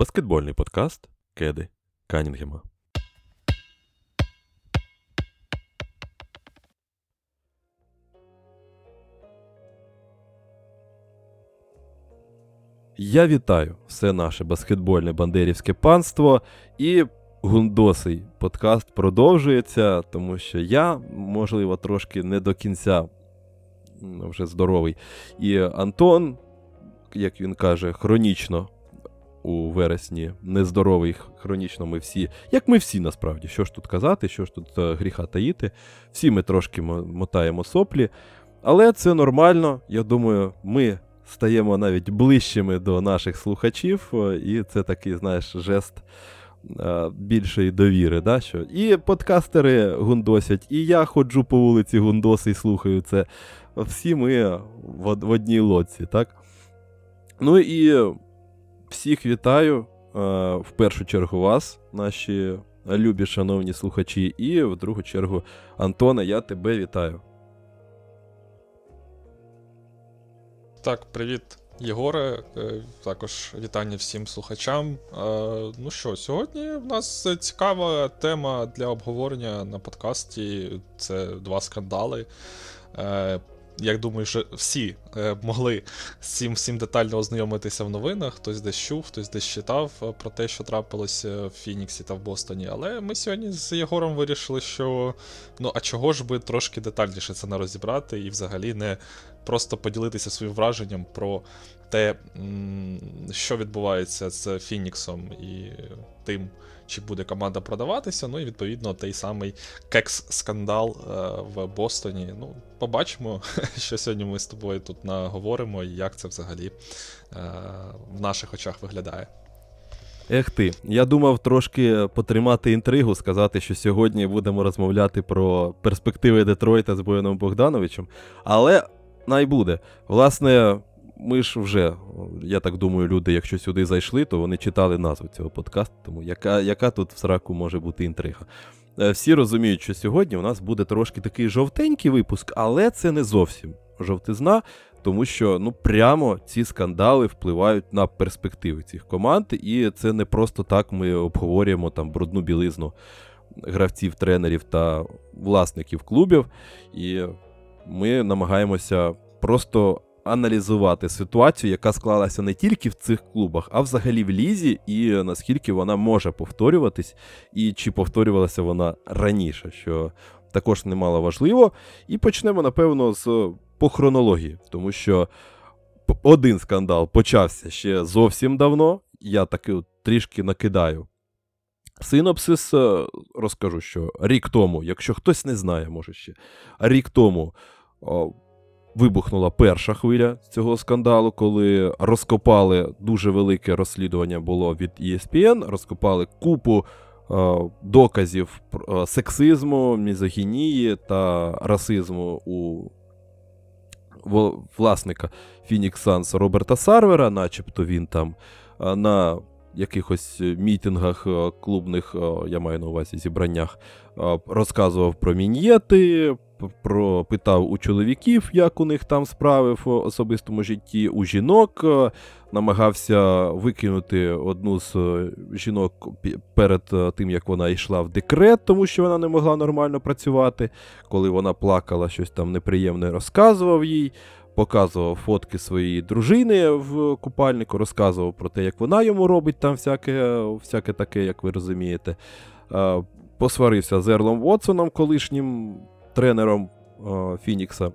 Баскетбольний подкаст Кеди Канінгема. Я вітаю все наше баскетбольне бандерівське панство і гундосий подкаст продовжується, тому що я, можливо, трошки не до кінця вже здоровий. І Антон, як він каже, хронічно у вересні нездоровий, хронічно ми всі, як ми всі насправді, що ж тут казати, що ж тут е, гріха таїти. Всі ми трошки мотаємо соплі. Але це нормально. Я думаю, ми стаємо навіть ближчими до наших слухачів, е, і це такий, знаєш, жест е, більшої довіри. да, що І подкастери гундосять, і я ходжу по вулиці гундоси і слухаю це. Всі ми в, одній лодці, так? Ну і всіх вітаю. Е, в першу чергу вас, наші любі, шановні слухачі, і в другу чергу, Антоне, я тебе вітаю. Так, привіт, Єгоре. Е, також вітання всім слухачам. Е, ну що, сьогодні в нас цікава тема для обговорення на подкасті. Це два скандали. Е, як думаю, що всі могли з цим всім детально ознайомитися в новинах. Хтось десь чув, хтось десь читав про те, що трапилося в Фініксі та в Бостоні. Але ми сьогодні з Єгором вирішили, що ну а чого ж би трошки детальніше це не розібрати і взагалі не просто поділитися своїм враженням про те, що відбувається з Фініксом і тим, чи буде команда продаватися. Ну і відповідно той самий кекс-скандал е, в Бостоні. Ну, побачимо, що сьогодні ми з тобою тут наговоримо, і як це взагалі е, в наших очах виглядає. Ех ти, я думав трошки потримати інтригу, сказати, що сьогодні будемо розмовляти про перспективи Детройта з Бояном Богдановичем, але найбуде. Власне, ми ж вже, я так думаю, люди, якщо сюди зайшли, то вони читали назву цього подкасту, тому яка яка тут в сраку може бути інтрига. Е, всі розуміють, що сьогодні у нас буде трошки такий жовтенький випуск, але це не зовсім жовтизна, тому що ну прямо ці скандали впливають на перспективи цих команд, і це не просто так ми обговорюємо там брудну білизну гравців, тренерів та власників клубів. І ми намагаємося просто аналізувати ситуацію, яка склалася не тільки в цих клубах, а взагалі в лізі, і наскільки вона може повторюватись, і чи повторювалася вона раніше, що також немало важливо. І почнемо, напевно, з по хронології, тому що один скандал почався ще зовсім давно. Я таки трішки накидаю. Синопсис е, розкажу, що рік тому, якщо хтось не знає, може ще рік тому вибухнула перша хвиля цього скандалу, коли розкопали дуже велике розслідування було від ESPN, розкопали купу о, доказів сексизму, мізогінії та расизму у власника Phoenix Suns Роберта Сарвера, начебто він там на якихось мітингах клубних, я маю на увазі зібраннях, розказував про мін'єти, про питав у чоловіків, як у них там справи в особистому житті, у жінок. Намагався викинути одну з жінок перед тим, як вона йшла в декрет, тому що вона не могла нормально працювати. Коли вона плакала, щось там неприємне розказував їй. Показував фотки своєї дружини в купальнику, розказував про те, як вона йому робить там всяке всяке таке, як ви розумієте. Посварився з Ерлом Вотсоном, колишнім тренером Фінікса.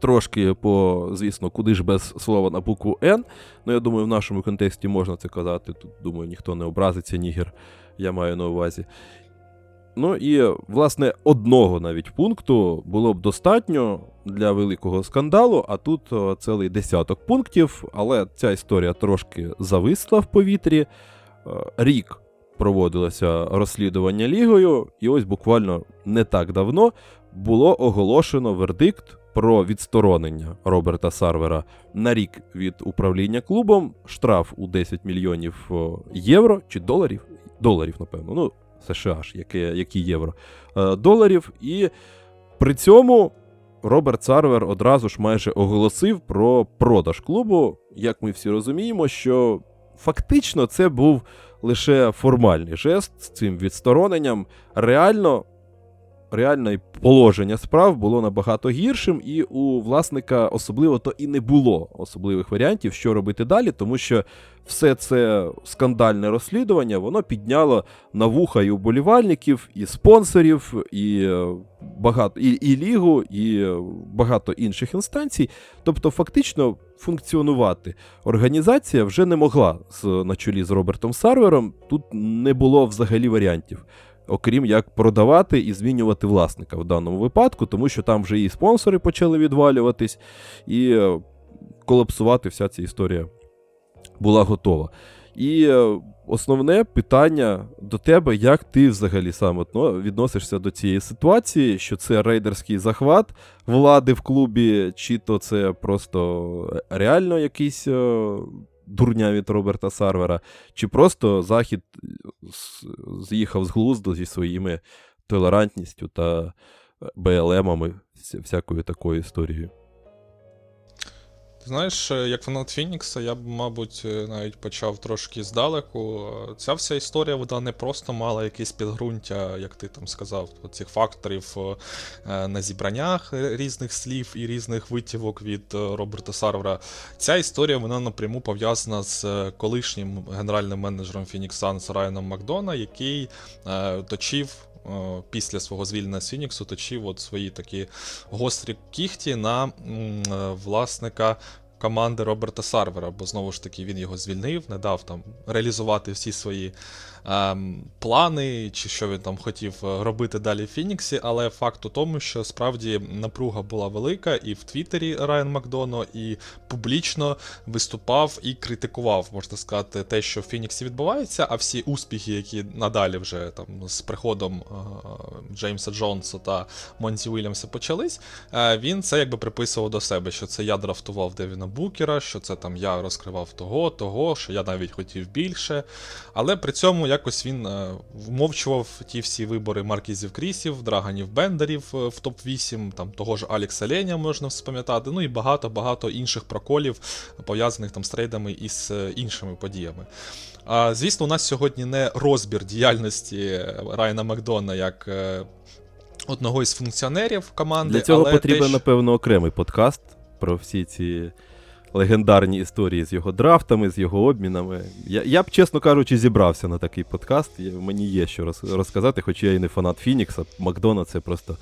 Трошки по, звісно, куди ж без слова на букву Н. Ну, я думаю, в нашому контексті можна це казати. Тут, думаю, ніхто не образиться, нігер, я маю на увазі. Ну і, власне, одного навіть пункту було б достатньо для великого скандалу, а тут цілий десяток пунктів, але ця історія трошки зависла в повітрі. Рік проводилося розслідування лігою, і ось буквально не так давно було оголошено вердикт про відсторонення Роберта Сарвера на рік від управління клубом, штраф у 10 мільйонів євро чи доларів. Доларів, напевно, ну, США ж, які, які євро е, доларів. І при цьому Роберт Сарвер одразу ж майже оголосив про продаж клубу. Як ми всі розуміємо, що фактично це був лише формальний жест з цим відстороненням. Реально реальне положення справ було набагато гіршим, і у власника особливо то і не було особливих варіантів, що робити далі, тому що все це скандальне розслідування воно підняло на вуха і уболівальників, і спонсорів, і е, багато і, і лігу, і багато інших інстанцій. Тобто, фактично. Функціонувати організація вже не могла з на чолі з Робертом Сарвером. Тут не було взагалі варіантів окрім як продавати і змінювати власника в даному випадку, тому що там вже і спонсори почали відвалюватись, і е, колапсувати вся ця історія була готова. І е, основне питання до тебе, як ти взагалі саме відносишся до цієї ситуації, що це рейдерський захват влади в клубі, чи то це просто реально якийсь е, дурня від Роберта Сарвера, чи просто Захід з'їхав з глузду зі своїми толерантністю та БЛМами, всякою такою історією. Знаєш, е, як фанат Фінікса, я б, мабуть, е, навіть почав трошки здалеку. Ця вся історія вона не просто мала якесь підґрунтя, як ти там сказав, цих факторів е, на зібраннях різних слів і різних витівок від Роберта Сарвера. Ця історія вона напряму пов'язана з колишнім генеральним менеджером Phoenix Suns Райаном Макдона, який точив. Після свого звільнення з Фініксу точив от свої такі гострі кіхті на власника команди Роберта Сарвера, бо знову ж таки він його звільнив, не дав там реалізувати всі свої плани, чи що він там хотів е, робити далі в Фініксі. Але факт у тому, що справді напруга була велика, і в Твіттері Райан Макдоно, і публічно виступав і критикував, можна сказати, те, що в Фініксі відбувається, а всі успіхи, які надалі вже там з приходом е, Джеймса Джонса та Монті Уільямса почались, е, він це якби приписував до себе, що це я драфтував Девіна Букера, що це там я розкривав того, того, що я навіть хотів більше. Але при цьому якось він е, вмовчував ті всі вибори Маркізів Крісів, Драганів Бендерів е, в топ-8, там того ж Алекса Леня можна спам'ятати, ну і багато-багато інших проколів, пов'язаних там з трейдами і з е, іншими подіями. А, Звісно, у нас сьогодні не розбір діяльності Райана Макдона як. Одного із функціонерів команди. Для цього але потрібен, теж... напевно, окремий подкаст про всі ці легендарні історії з його драфтами, з його обмінами. Я, я б, чесно кажучи, зібрався на такий подкаст. Я, мені є що роз, розказати, хоч я і не фанат Фінікса, Макдона це просто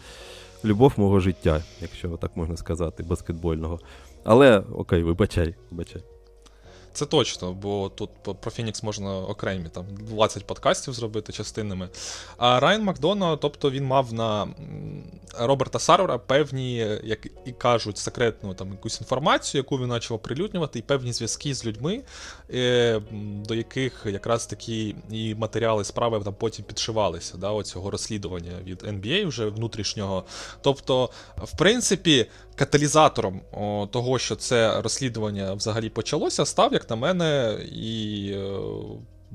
любов мого життя, якщо так можна сказати, баскетбольного. Але окей, вибачай, вибачай. Це точно, бо тут про Фінікс можна окремі там 20 подкастів зробити частинами. А Райан Макдона, тобто він мав на Роберта Сарвера певні, як і кажуть, секретну там якусь інформацію, яку він почав оприлюднювати, і певні зв'язки з людьми, до яких якраз такі і матеріали справи там потім підшивалися да, оцього розслідування від NBA вже внутрішнього. Тобто, в принципі, каталізатором того, що це розслідування взагалі почалося, став, як на мене, і.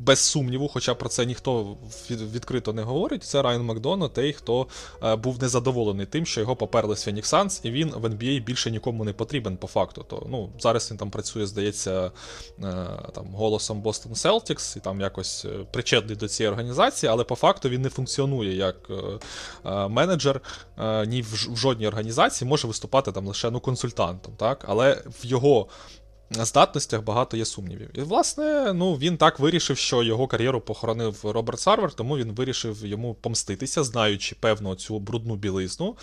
Без сумніву, хоча про це ніхто відкрито не говорить. Це Райан Макдона, той, хто е, був незадоволений тим, що його поперли з Phoenix Suns, і він в NBA більше нікому не потрібен по факту. То ну зараз він там працює, здається, е, там голосом Boston Celtics і там якось е, причетний до цієї організації, але по факту він не функціонує як менеджер ні в жодній організації, може виступати там лише ну консультантом, так але в його здатностях багато є сумнівів. І, власне, ну він так вирішив, що його кар'єру похоронив Роберт Сарвер, тому він вирішив йому помститися, знаючи певну цю брудну білизну.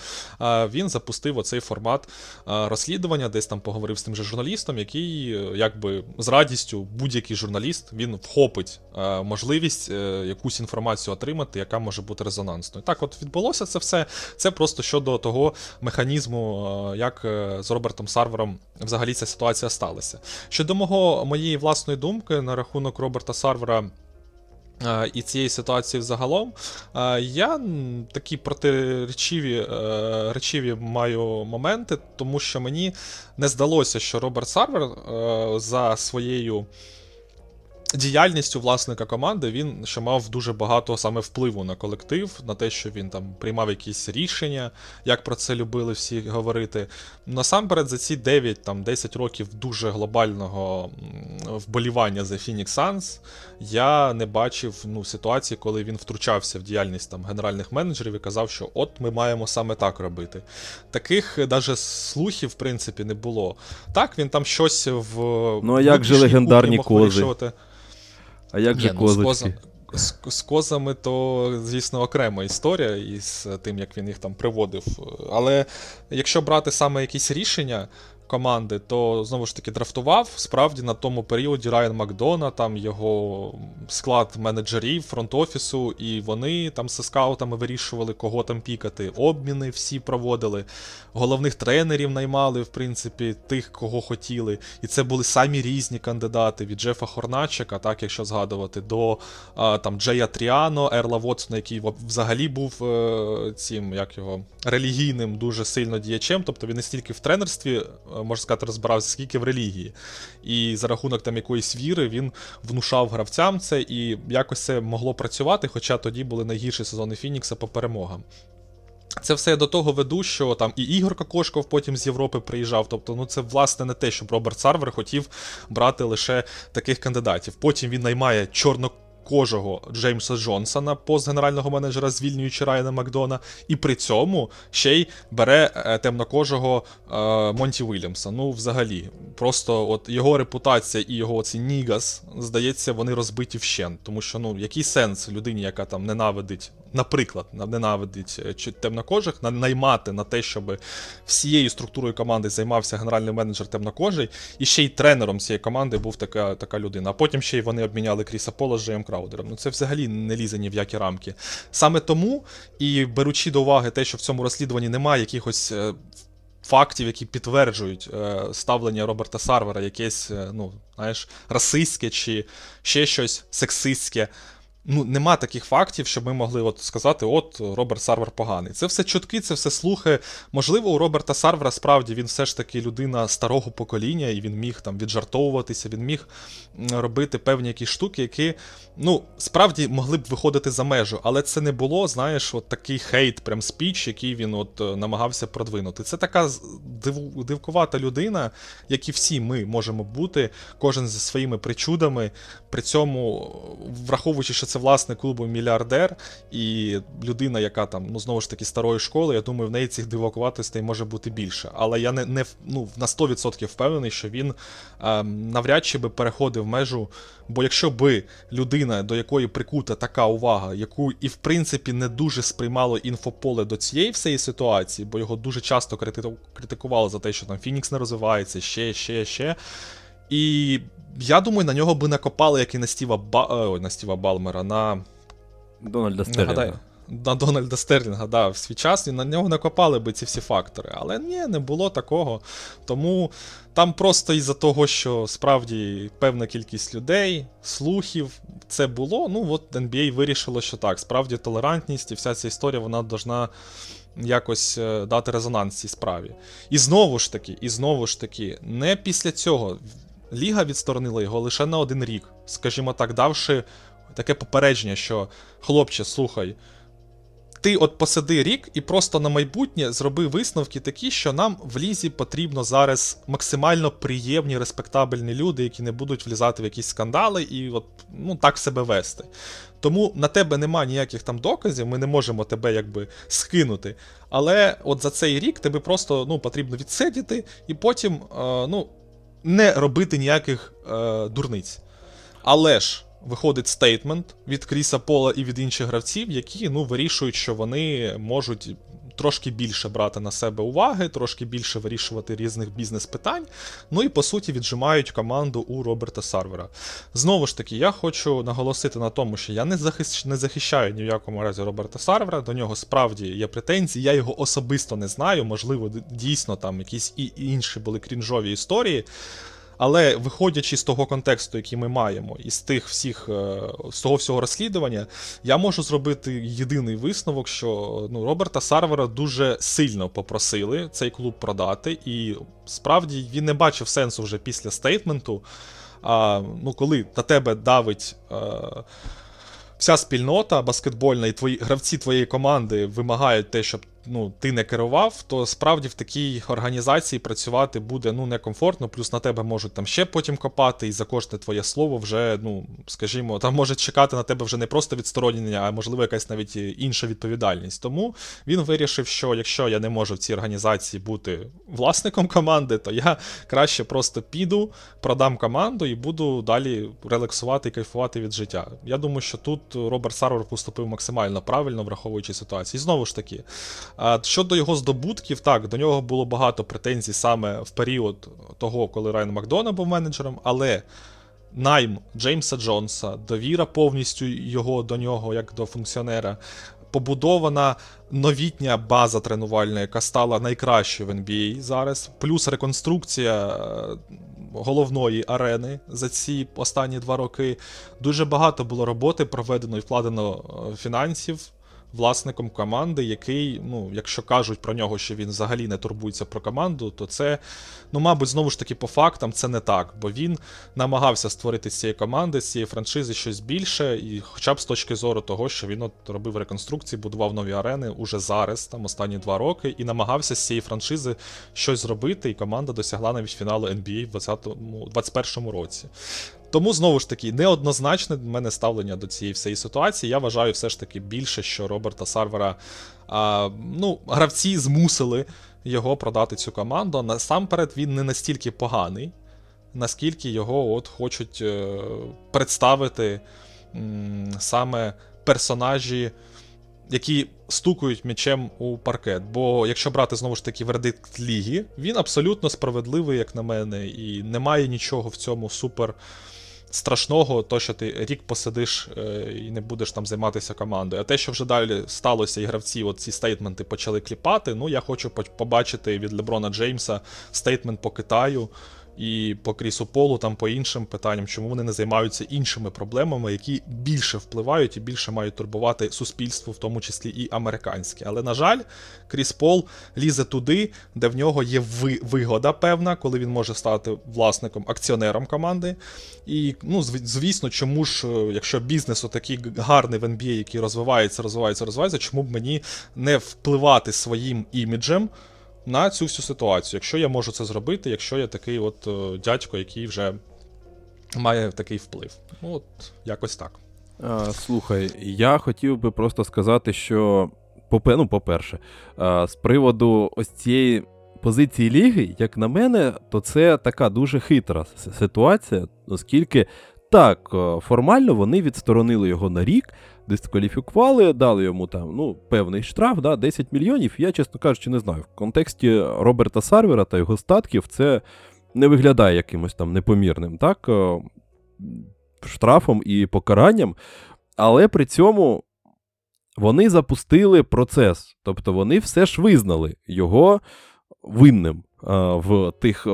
Він запустив оцей формат розслідування, десь там поговорив з тим же журналістом, який, якби з радістю, будь-який журналіст він вхопить можливість е, якусь інформацію отримати, яка може бути резонансною. Так, от відбулося це все. Це просто щодо того механізму, як е, з Робертом Сарвером взагалі ця ситуація сталася відбувається. Щодо мого моєї власної думки на рахунок Роберта Сарвера. І цієї ситуації взагалом я такі протиречиві е, речиві маю моменти, тому що мені не здалося, що Роберт Сарвер е, за своєю діяльністю власника команди він ще мав дуже багато саме впливу на колектив, на те, що він там приймав якісь рішення, як про це любили всі говорити. Насамперед, за ці 9-10 років дуже глобального вболівання за Phoenix Suns я не бачив ну, ситуації, коли він втручався в діяльність там генеральних менеджерів і казав, що от ми маємо саме так робити. Таких навіть слухів, в принципі, не було. Так, він там щось в. Ну, а як же легендарні кози? А як же ну, козочки? З, з козами, то, звісно, окрема історія із тим, як він їх там приводив. Але якщо брати саме якісь рішення, команди, то знову ж таки драфтував. Справді на тому періоді Райан Макдона, там його склад менеджерів, фронт-офісу, і вони там з скаутами вирішували, кого там пікати. Обміни всі проводили. Головних тренерів наймали, в принципі, тих, кого хотіли. І це були самі різні кандидати від Джефа Хорначика, так якщо згадувати, до там Джея Тріано, Ерла Вотсона, який взагалі був е, цим як його релігійним дуже сильно діячем. Тобто він не стільки в тренерстві е, можна сказати, розбирався, скільки в релігії. І за рахунок там якоїсь віри він внушав гравцям це, і якось це могло працювати, хоча тоді були найгірші сезони Фінікса по перемогам. Це все я до того веду, що там і Ігор Кокошков потім з Європи приїжджав. Тобто, ну це власне не те, щоб Роберт Сарвер хотів брати лише таких кандидатів. Потім він наймає чорно кожого Джеймса Джонсона, пост генерального менеджера, звільнюючи Райана Макдона, і при цьому ще й бере е, темнокожого е, Монті Вільямса. Ну, взагалі, просто от його репутація і його оці Нігас, здається, вони розбиті вщент. Тому що ну, який сенс людині, яка там ненавидить наприклад, ненавидить е, темнокожих, наймати на те, щоб всією структурою команди займався генеральний менеджер темнокожий, і ще й тренером цієї команди був така така людина. А потім ще й вони обміняли Кріса Пола з Джеєм Краудером. Ну це взагалі не лізе ні в які рамки. Саме тому, і беручи до уваги те, що в цьому розслідуванні немає якихось. Е, фактів, які підтверджують е, ставлення Роберта Сарвера, якесь, ну, знаєш, расистське чи ще щось сексистське ну, нема таких фактів, щоб ми могли от сказати, от Роберт Сарвер поганий. Це все чутки, це все слухи. Можливо, у Роберта Сарвера справді він все ж таки людина старого покоління, і він міг там віджартовуватися, він міг робити певні якісь штуки, які ну, справді могли б виходити за межу. Але це не було, знаєш, от такий хейт, прям спіч, який він от е, намагався продвинути. Це така див... дивкувата людина, як і всі ми можемо бути, кожен зі своїми причудами, при цьому враховуючи, що це це власник клубу мільярдер і людина, яка там, ну знову ж таки, старої школи, я думаю, в неї цих дивакуватостей може бути більше. Але я не не ну, на 100% впевнений, що він е, навряд чи би переходив межу. Бо якщо би людина, до якої прикута така увага, яку і в принципі не дуже сприймало інфополе до цієї всієї ситуації, бо його дуже часто критикували за те, що там Фінікс не розвивається, ще, ще, ще. І я думаю, на нього би накопали, як і на Стіва Ба... Е, ой, на Стіва Балмера, на. Дональда Стерлінга. На Дональда Стерлінга, да, в свій час, і на нього накопали би ці всі фактори. Але ні, не було такого. Тому там просто із-за того, що справді певна кількість людей, слухів, це було. Ну, от NBA вирішило, що так, справді толерантність і вся ця історія, вона должна. Якось е, дати резонанс цій справі. І знову ж таки, і знову ж таки, не після цього Ліга відсторонила його лише на один рік, скажімо так, давши таке попередження, що хлопче, слухай, ти от посиди рік і просто на майбутнє зроби висновки такі, що нам в лізі потрібно зараз максимально приємні, респектабельні люди, які не будуть влізати в якісь скандали і от ну так себе вести. Тому на тебе нема ніяких там доказів, ми не можемо тебе якби скинути. Але от за цей рік тебе просто ну, потрібно відсидіти, і потім е, ну, не робити ніяких е, дурниць. Але ж виходить стейтмент від Кріса Пола і від інших гравців, які ну, вирішують, що вони можуть трошки більше брати на себе уваги, трошки більше вирішувати різних бізнес-питань. Ну і по суті віджимають команду у Роберта Сарвера. Знову ж таки, я хочу наголосити на тому, що я не захищ... не захищаю ні в якому разі Роберта Сарвера. До нього справді є претензії. Я його особисто не знаю. Можливо, дійсно там якісь і інші були крінжові історії. Але виходячи з того контексту, який ми маємо, і з тих всіх е, з того всього розслідування, я можу зробити єдиний висновок, що ну, Роберта Сарвера дуже сильно попросили цей клуб продати, і справді він не бачив сенсу вже після стейтменту А, ну, коли на тебе давить. А, Вся спільнота баскетбольна і твої гравці твоєї команди вимагають те, щоб ну, ти не керував, то справді в такій організації працювати буде ну, некомфортно, плюс на тебе можуть там ще потім копати, і за кожне твоє слово вже, ну, скажімо, там може чекати на тебе вже не просто відсторонення, а можливо якась навіть інша відповідальність. Тому він вирішив, що якщо я не можу в цій організації бути власником команди, то я краще просто піду, продам команду і буду далі релаксувати і кайфувати від життя. Я думаю, що тут Роберт Сарвер поступив максимально правильно, враховуючи ситуацію. І знову ж таки. Щодо його здобутків, так, до нього було багато претензій саме в період того, коли Райан Макдона був менеджером, але найм Джеймса Джонса, довіра повністю його до нього, як до функціонера, побудована новітня база тренувальна, яка стала найкращою в NBA зараз, плюс реконструкція. Е, головної арени за ці останні два роки дуже багато було роботи проведено і вкладено е, фінансів власником команди, який, ну, якщо кажуть про нього, що він взагалі не турбується про команду, то це, ну, мабуть, знову ж таки, по фактам це не так, бо він намагався створити з цієї команди, з цієї франшизи щось більше, і хоча б з точки зору того, що він от робив реконструкції, будував нові арени уже зараз, там останні два роки, і намагався з цієї франшизи щось зробити, і команда досягла навіть фіналу NBA в 2021 році. Тому знову ж таки неоднозначне в мене ставлення до цієї всієї ситуації. Я вважаю все ж таки більше, що Роберта Сарвера а, ну, гравці змусили його продати цю команду. Насамперед, він не настільки поганий, наскільки його от хочуть е, представити м, саме персонажі. Які стукають м'ячем у паркет. Бо якщо брати знову ж таки вердикт ліги, він абсолютно справедливий, як на мене, і немає нічого в цьому супер страшного, то що ти рік посидиш е, і не будеш там займатися командою. А те, що вже далі сталося, і гравці ці стейтменти почали кліпати. Ну я хочу побачити від Леброна Джеймса стейтмент по Китаю і по Крісу Полу, там по іншим питанням, чому вони не займаються іншими проблемами, які більше впливають і більше мають турбувати суспільство, в тому числі і американське. Але, на жаль, Кріс Пол лізе туди, де в нього є вигода певна, коли він може стати власником, акціонером команди. І, ну, звісно, чому ж, е, якщо бізнес отакий гарний в NBA, який розвивається, розвивається, розвивається, чому б мені не впливати своїм іміджем? На цю всю ситуацію, якщо я можу це зробити, якщо я такий от е, дядько, який вже має такий вплив. Ну, от якось так. А, Слухай, я хотів би просто сказати, що, ну, по-перше, з приводу ось цієї позиції ліги, як на мене, то це така дуже хитра ситуація, оскільки так, формально вони відсторонили його на рік, дискваліфікували, дали йому там ну, певний штраф, да, 10 мільйонів. Я, чесно кажучи, не знаю. В контексті Роберта Сарвера та його статків це не виглядає якимось там непомірним, так, штрафом і покаранням. Але при цьому вони запустили процес, тобто вони все ж визнали його винним в тих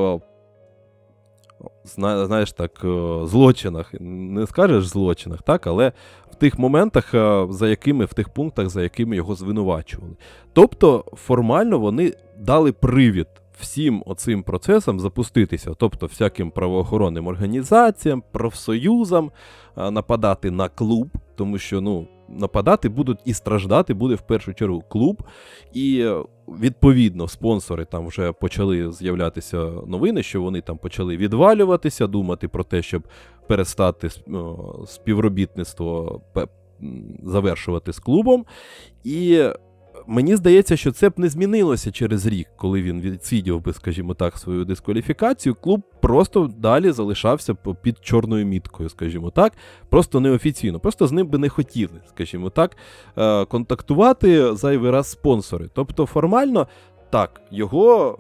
знаєш так, е, злочинах, не скажеш злочинах, так, але в тих моментах, е, за якими, в тих пунктах, за якими його звинувачували. Тобто, формально вони дали привід всім оцим процесам запуститися, тобто всяким правоохоронним організаціям, профсоюзам, е, нападати на клуб, тому що, ну нападати будуть і страждати буде в першу чергу клуб. І е, відповідно спонсори там вже почали з'являтися новини, що вони там почали відвалюватися, думати про те, щоб перестати співробітництво завершувати з клубом. І Мені здається, що це б не змінилося через рік, коли він відсидів би, скажімо так, свою дискваліфікацію. Клуб просто далі залишався під чорною міткою, скажімо так, просто неофіційно. Просто з ним би не хотіли, скажімо так, е, контактувати зайвий раз спонсори. Тобто, формально так, його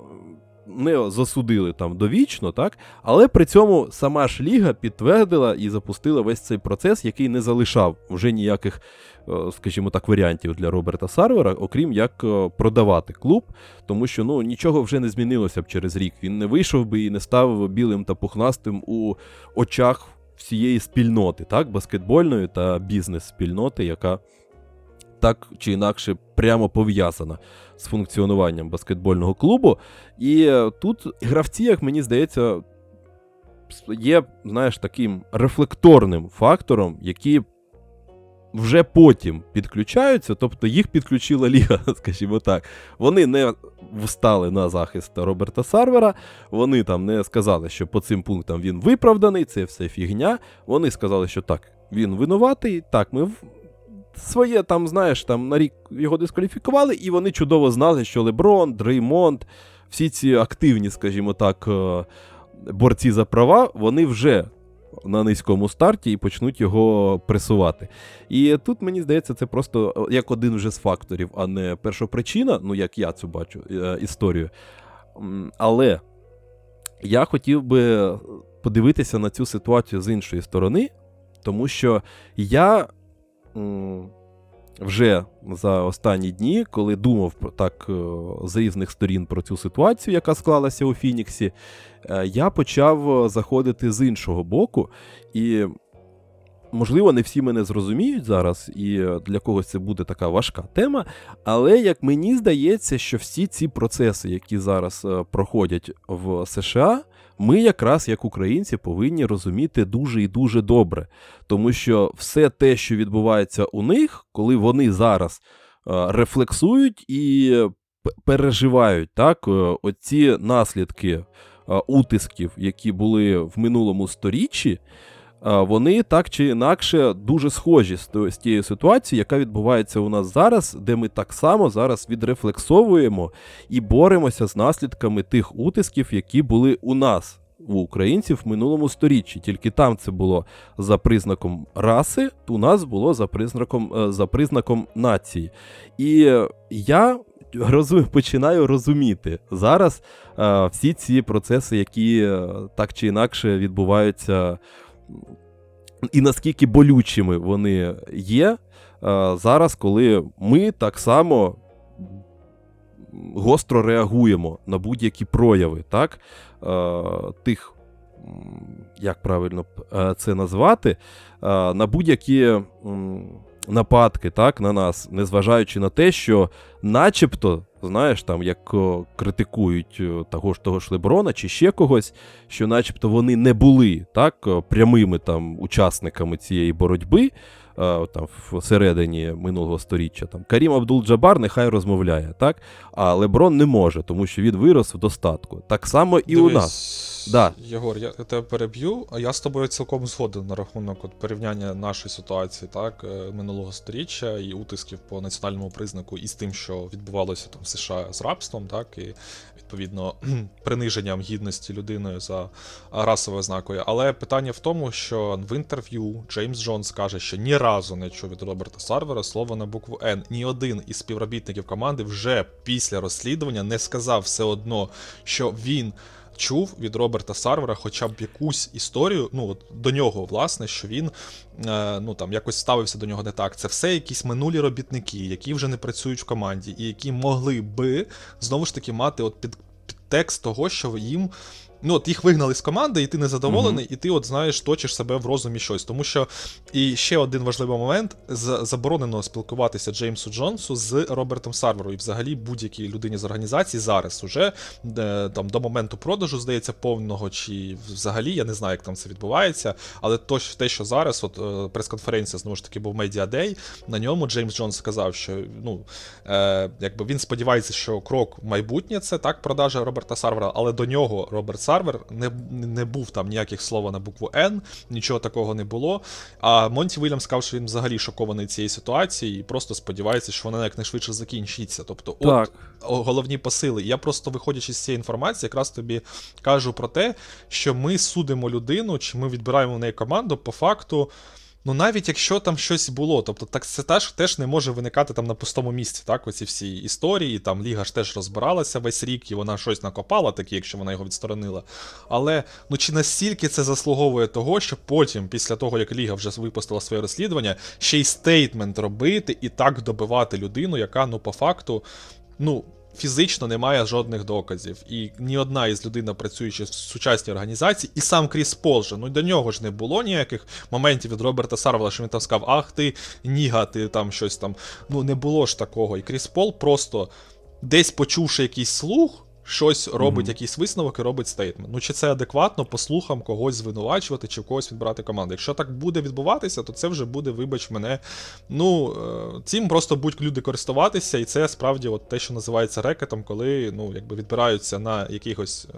не засудили там довічно, так, але при цьому сама ж ліга підтвердила і запустила весь цей процес, який не залишав вже ніяких, е, скажімо так, варіантів для Роберта Сарвера, окрім як е, продавати клуб, тому що ну нічого вже не змінилося б через рік. Він не вийшов би і не став білим та пухнастим у очах всієї спільноти, так, баскетбольної та бізнес-спільноти, яка так чи інакше прямо пов'язана з функціонуванням баскетбольного клубу. І е, тут гравці, як мені здається, є, знаєш, таким рефлекторним фактором, який вже потім підключаються, тобто їх підключила Ліга, скажімо так. Вони не встали на захист Роберта Сарвера, вони там не сказали, що по цим пунктам він виправданий, це все фігня. Вони сказали, що так, він винуватий, так, ми своє там, знаєш, там на рік його дискваліфікували, і вони чудово знали, що Леброн, Дреймонд, всі ці активні, скажімо так, е, борці за права, вони вже на низькому старті і почнуть його пресувати. І тут, мені здається, це просто е, як один вже з факторів, а не першопричина, ну як я цю бачу е, історію. Але я хотів би подивитися на цю ситуацію з іншої сторони, тому що я вже за останні дні, коли думав так е, з різних сторін про цю ситуацію, яка склалася у Фініксі, е, я почав заходити з іншого боку. І, можливо, не всі мене зрозуміють зараз, і для когось це буде така важка тема. Але як мені здається, що всі ці процеси, які зараз е, проходять в США, ми якраз як українці повинні розуміти дуже і дуже добре. Тому що все те, що відбувається у них, коли вони зараз е, рефлексують і переживають так, е, оці наслідки е, утисків, які були в минулому сторіччі вони так чи інакше дуже схожі з тією ситуацією, яка відбувається у нас зараз, де ми так само зараз відрефлексовуємо і боремося з наслідками тих утисків, які були у нас. У українців в минулому сторіччі, тільки там це було за признаком раси, у нас було за признаком е, за признаком нації. І я розум, починаю розуміти зараз а, всі ці процеси, які е, так чи інакше відбуваються і наскільки болючими вони є е, зараз, коли ми так само гостро реагуємо на будь-які прояви, так, е, тих, як правильно е, це назвати, на будь-які нападки так, на нас, незважаючи на те, що начебто знаєш, там як критикують того ж того ж Леброна чи ще когось, що начебто вони не були так, прямими там учасниками цієї боротьби там всередині минулого сторіччя. Там Карім Абдул-Джабар нехай розмовляє, так? А Леброн не може, тому що він вирос в достатку. Так само і Дивись, у нас. Да. Єгор, я тебе переб'ю, а я з тобою цілком згоден на рахунок от порівняння нашої ситуації, так, е, минулого сторіччя і утисків по національному признаку, і з тим, що відбувалося там в США з рабством, так, і відповідно приниженням гідності людини за расовою ознакою. Але питання в тому, що в інтерв'ю Джеймс Джонс каже, що ні разу не чув від Роберта Сарвера слово на букву Н. Ні один із співробітників команди вже після розслідування не сказав все одно, що він чув від Роберта Сарвера хоча б якусь історію, ну от до нього, власне, що він е, ну там якось ставився до нього не так. Це все якісь минулі робітники, які вже не працюють в команді, і які могли би знову ж таки мати от під, підтекст того, що їм ну от їх вигнали з команди, і ти незадоволений, uh і ти, от знаєш, точиш себе в розумі щось. Тому що і ще один важливий момент: заборонено спілкуватися Джеймсу Джонсу з Робертом Сарвером. І взагалі будь-якій людині з організації зараз уже е, там до моменту продажу, здається, повного чи взагалі я не знаю, як там це відбувається. Але то, те, що зараз, от е, прес-конференція знову ж таки був медіадей, на ньому Джеймс Джонс сказав, що ну е, якби він сподівається, що крок в майбутнє це так продажа Роберта Сарвера, але до нього Роберт Сарвер Сарвер, не не був там ніяких слова на букву Н, нічого такого не було. А Монті Вільям сказав, що він взагалі шокований цією ситуацією і просто сподівається, що вона якнайшвидше закінчиться. Тобто, так. от головні посили. Я просто, виходячи з цієї інформації, якраз тобі кажу про те, що ми судимо людину, чи ми відбираємо в неї команду по факту. Ну, навіть якщо там щось було, тобто так це теж теж не може виникати там на пустому місці, так, оці всі історії, там Ліга ж теж розбиралася весь рік, і вона щось накопала таки, якщо вона його відсторонила. Але ну чи настільки це заслуговує того, що потім, після того, як Ліга вже випустила своє розслідування, ще й statement робити і так добивати людину, яка, ну, по факту, ну фізично немає жодних доказів. І ні одна із людей, працюючи в сучасній організації, і сам Кріс Пол же, ну до нього ж не було ніяких моментів від Роберта Сарвера, що він там сказав, ах ти, ніга, ти там щось там. Ну не було ж такого. І Кріс Пол просто десь почувши якийсь слух. Щось робить, mm-hmm. якийсь висновок і робить стейтмент. Ну, чи це адекватно по слухам когось звинувачувати, чи в когось відбирати команду. Якщо так буде відбуватися, то це вже буде, вибач мене. Ну, е, цим просто будь люди користуватися, і це справді от те, що називається рекетом, коли ну, якби відбираються на якихось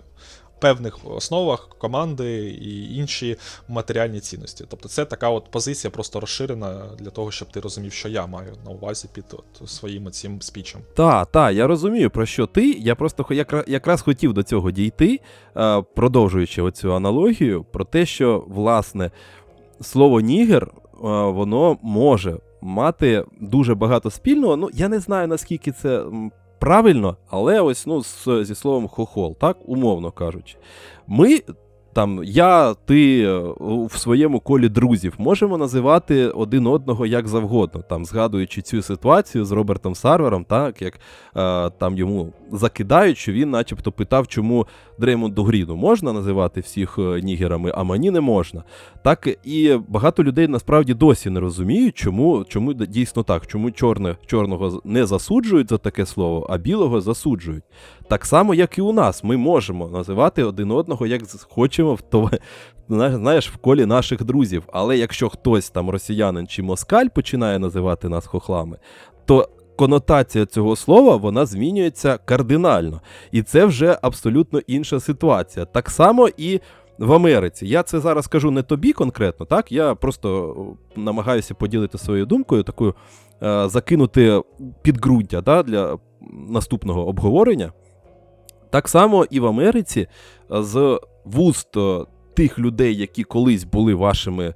певних основах команди і інші матеріальні цінності. Тобто це така от позиція просто розширена для того, щоб ти розумів, що я маю на увазі під от своїм цим спічем. Так, так, я розумію, про що ти. Я просто якраз хотів до цього дійти, е, продовжуючи оцю аналогію, про те, що власне слово нігер, е, воно може мати дуже багато спільного. Ну, я не знаю, наскільки це правильно, але ось ну, зі словом хохол, так, умовно кажучи. Ми там я, ти е, в своєму колі друзів можемо називати один одного як завгодно, там згадуючи цю ситуацію з Робертом Сарвером, так як е, там йому закидають, що він, начебто, питав, чому Дреймонду Гріну можна називати всіх е, нігерами, а мені не можна. Так і багато людей насправді досі не розуміють, чому чому дійсно так, чому чорне, чорного не засуджують за таке слово, а білого засуджують. Так само, як і у нас, ми можемо називати один одного, як хочемо в то, знаєш, в колі наших друзів. Але якщо хтось там росіянин чи москаль починає називати нас хохлами, то конотація цього слова вона змінюється кардинально. І це вже абсолютно інша ситуація. Так само і. В Америці я це зараз кажу не тобі конкретно, так я просто намагаюся поділити своєю думкою, такою е, закинути підґрунтя да, для наступного обговорення. Так само і в Америці з вуст тих людей, які колись були вашими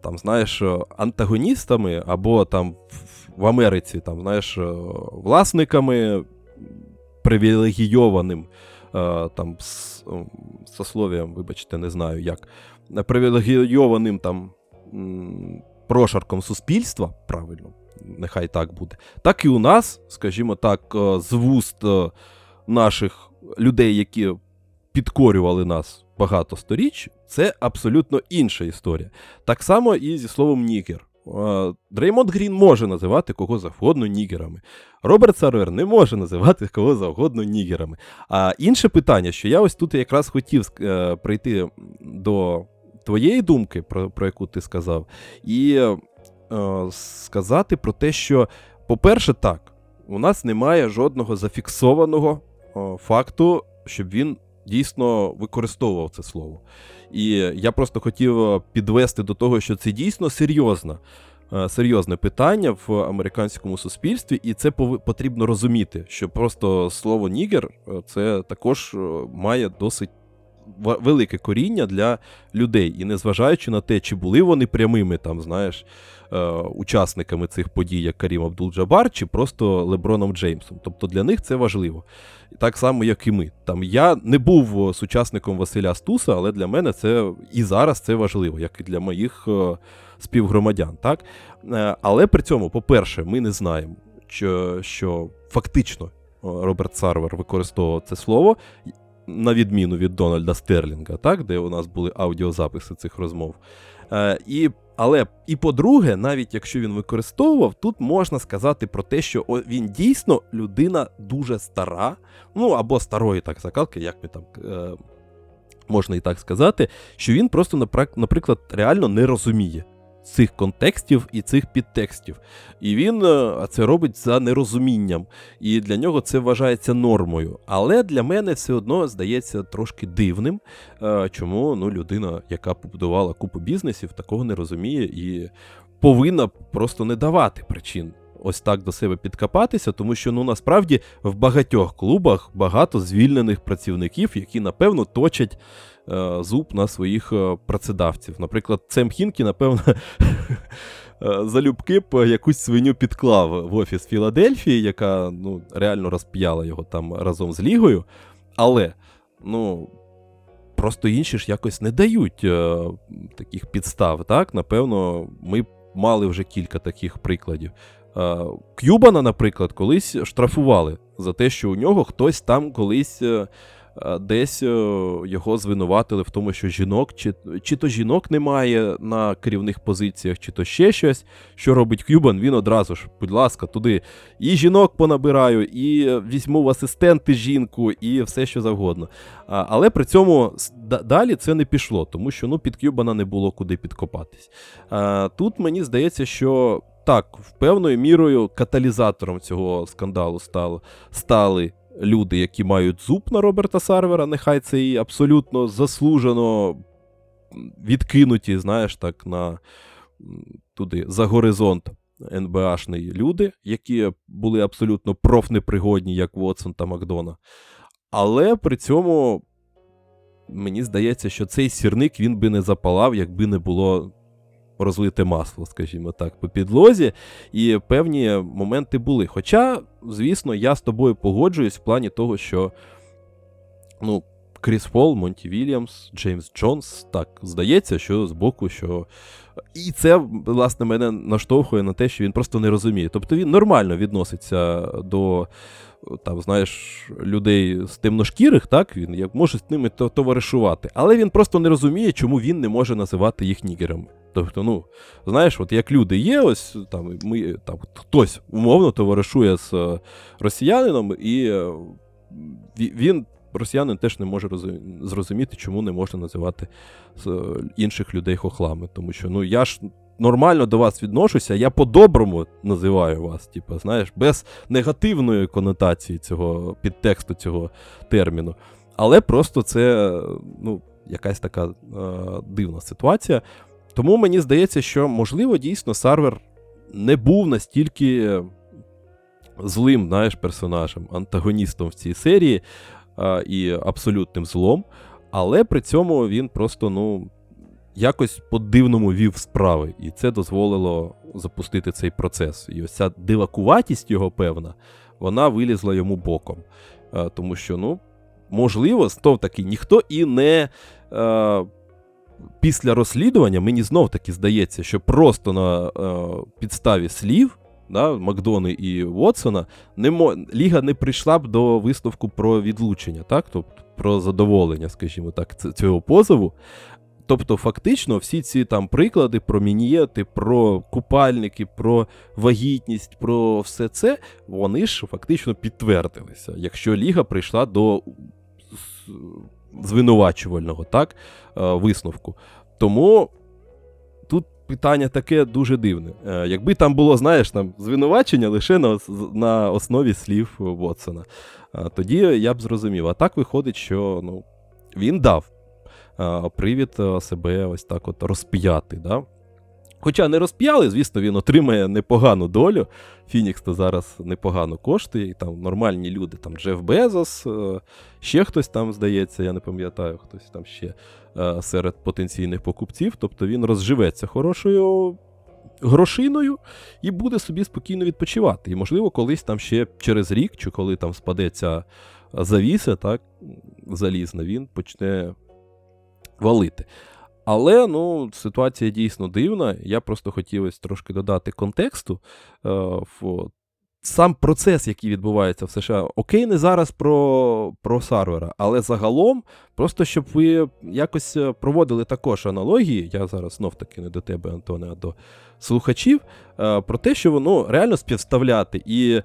там, знаєш, антагоністами, або там в Америці там, знаєш, власниками привілегійованим там сословіям, вибачте, не знаю як, привілегійованим там прошарком суспільства, правильно, нехай так буде, так і у нас, скажімо так, з вуст наших людей, які підкорювали нас багато сторіч, це абсолютно інша історія. Так само і зі словом нігер. Дреймонд Грін може називати кого завгодно нігерами. Роберт Сарвер не може називати кого завгодно нігерами. А інше питання, що я ось тут якраз хотів е, прийти до твоєї думки, про, про яку ти сказав, і е, сказати про те, що, по-перше, так, у нас немає жодного зафіксованого факту, щоб він дійсно використовував це слово. І я просто хотів підвести до того, що це дійсно серйозна. Е, серйозне питання в американському суспільстві, і це потрібно розуміти, що просто слово нігер е, це також е, має досить велике коріння для людей. І незважаючи на те, чи були вони прямими там, знаєш, е, учасниками цих подій, як Карім Абдул-Джабар, чи просто Леброном Джеймсом. Тобто для них це важливо. Так само, як і ми. Там Я не був сучасником Василя Стуса, але для мене це і зараз це важливо, як і для моїх е, співгромадян. Так? Е, але при цьому, по-перше, ми не знаємо, що, що фактично. Роберт Сарвер використовував це слово на відміну від Дональда Стерлінга, так, де у нас були аудіозаписи цих розмов. Е, і, Але і по-друге, навіть якщо він використовував, тут можна сказати про те, що він дійсно людина дуже стара, ну або старої так закалки, як ми там. Е, Можна і так сказати, що він просто, наприклад, реально не розуміє цих контекстів і цих підтекстів. І він е, це робить за нерозумінням. І для нього це вважається нормою. Але для мене все одно здається трошки дивним, е, чому ну, людина, яка побудувала купу бізнесів, такого не розуміє і повинна просто не давати причин. Ось так до себе підкопатися, тому що ну насправді в багатьох клубах багато звільнених працівників, які напевно точать зуб на своїх е, працедавців. Наприклад, Цем Хінкі, напевно, е, залюбки б якусь свиню підклав в офіс Філадельфії, яка ну, реально розп'яла його там разом з Лігою. Але, ну. Просто інші ж якось не дають е, таких підстав. так? Напевно, ми мали вже кілька таких прикладів. Е, К'юбана, наприклад, колись штрафували за те, що у нього хтось там колись е, десь його звинуватили в тому, що жінок, чи чи то жінок немає на керівних позиціях, чи то ще щось. Що робить Кюбан, він одразу ж, будь ласка, туди і жінок понабираю, і візьму в асистенти жінку, і все що завгодно. Але при цьому далі це не пішло, тому що ну, під Кюбана не було куди підкопатись. Тут мені здається, що. Так, в певною мірою каталізатором цього скандалу стали, стали люди, які мають зуб на Роберта Сарвера, нехай це і абсолютно заслужено відкинуті, знаєш, так, на туди за горизонт НБАшний люди, які були абсолютно профнепригодні, як Вотсон та Макдона. Але при цьому мені здається, що цей сірник він би не запалав, якби не було розлите масло, скажімо так, по підлозі, і певні моменти були. Хоча, звісно, я з тобою погоджуюсь в плані того, що ну, Кріс Пол, Монті Вільямс, Джеймс Джонс, так, здається, що з боку, що. І це, власне, мене наштовхує на те, що він просто не розуміє. Тобто він нормально відноситься до там, знаєш, людей з темношкірих, так, він може з ними товаришувати, але він просто не розуміє, чому він не може називати їх нігерами. Тобто, ну, знаєш, от як люди є, ось там ми там хтось умовно товаришує з е, росіянином, і е, він, росіянин, теж не може зрозуміти, чому не можна називати е, інших людей хохлами. Тому що ну я ж нормально до вас відношуся, я по-доброму називаю вас, типу, знаєш, без негативної конотації цього підтексту цього терміну. Але просто це ну, якась така е, дивна ситуація. Тому мені здається, що, можливо, дійсно Сарвер не був настільки злим знаєш, персонажем, антагоністом в цій серії а, і абсолютним злом, але при цьому він просто ну, якось по-дивному вів справи, і це дозволило запустити цей процес. І ось ця дивакуватість його певна, вона вилізла йому боком. А, тому що, ну, можливо, знов таки ніхто і не. А, після розслідування мені знов таки здається, що просто на е, підставі слів да, Макдони і Вотсона не мо... Ліга не прийшла б до висновку про відлучення, так? тобто про задоволення, скажімо так, цього позову. Тобто, фактично, всі ці там приклади про мінієти, про купальники, про вагітність, про все це, вони ж фактично підтвердилися, якщо Ліга прийшла до звинувачувального так, е, висновку. Тому тут питання таке дуже дивне. Е, якби там було, знаєш, там звинувачення лише на на основі слів Вотсона, е, тоді я б зрозумів. А так виходить, що ну, він дав привід себе ось так от розп'яти. Да? Хоча не розп'яли, звісно, він отримає непогану долю. Фінікс то зараз непогано коштує, і там нормальні люди, там Джеф Безос, е, ще хтось там, здається, я не пам'ятаю, хтось там ще е, серед потенційних покупців. Тобто він розживеться хорошою грошиною і буде собі спокійно відпочивати. І, можливо, колись там ще через рік, чи коли там спадеться завіса, так, залізна, він почне валити. Але ну, ситуація дійсно дивна. Я просто хотів ось трошки додати контексту. Е, в Сам процес, який відбувається в США, окей, не зараз про про Сарвера, але загалом, просто щоб ви якось е, проводили також аналогії, я зараз знов таки не до тебе, Антоне, а до слухачів, е, про те, що воно реально співставляти і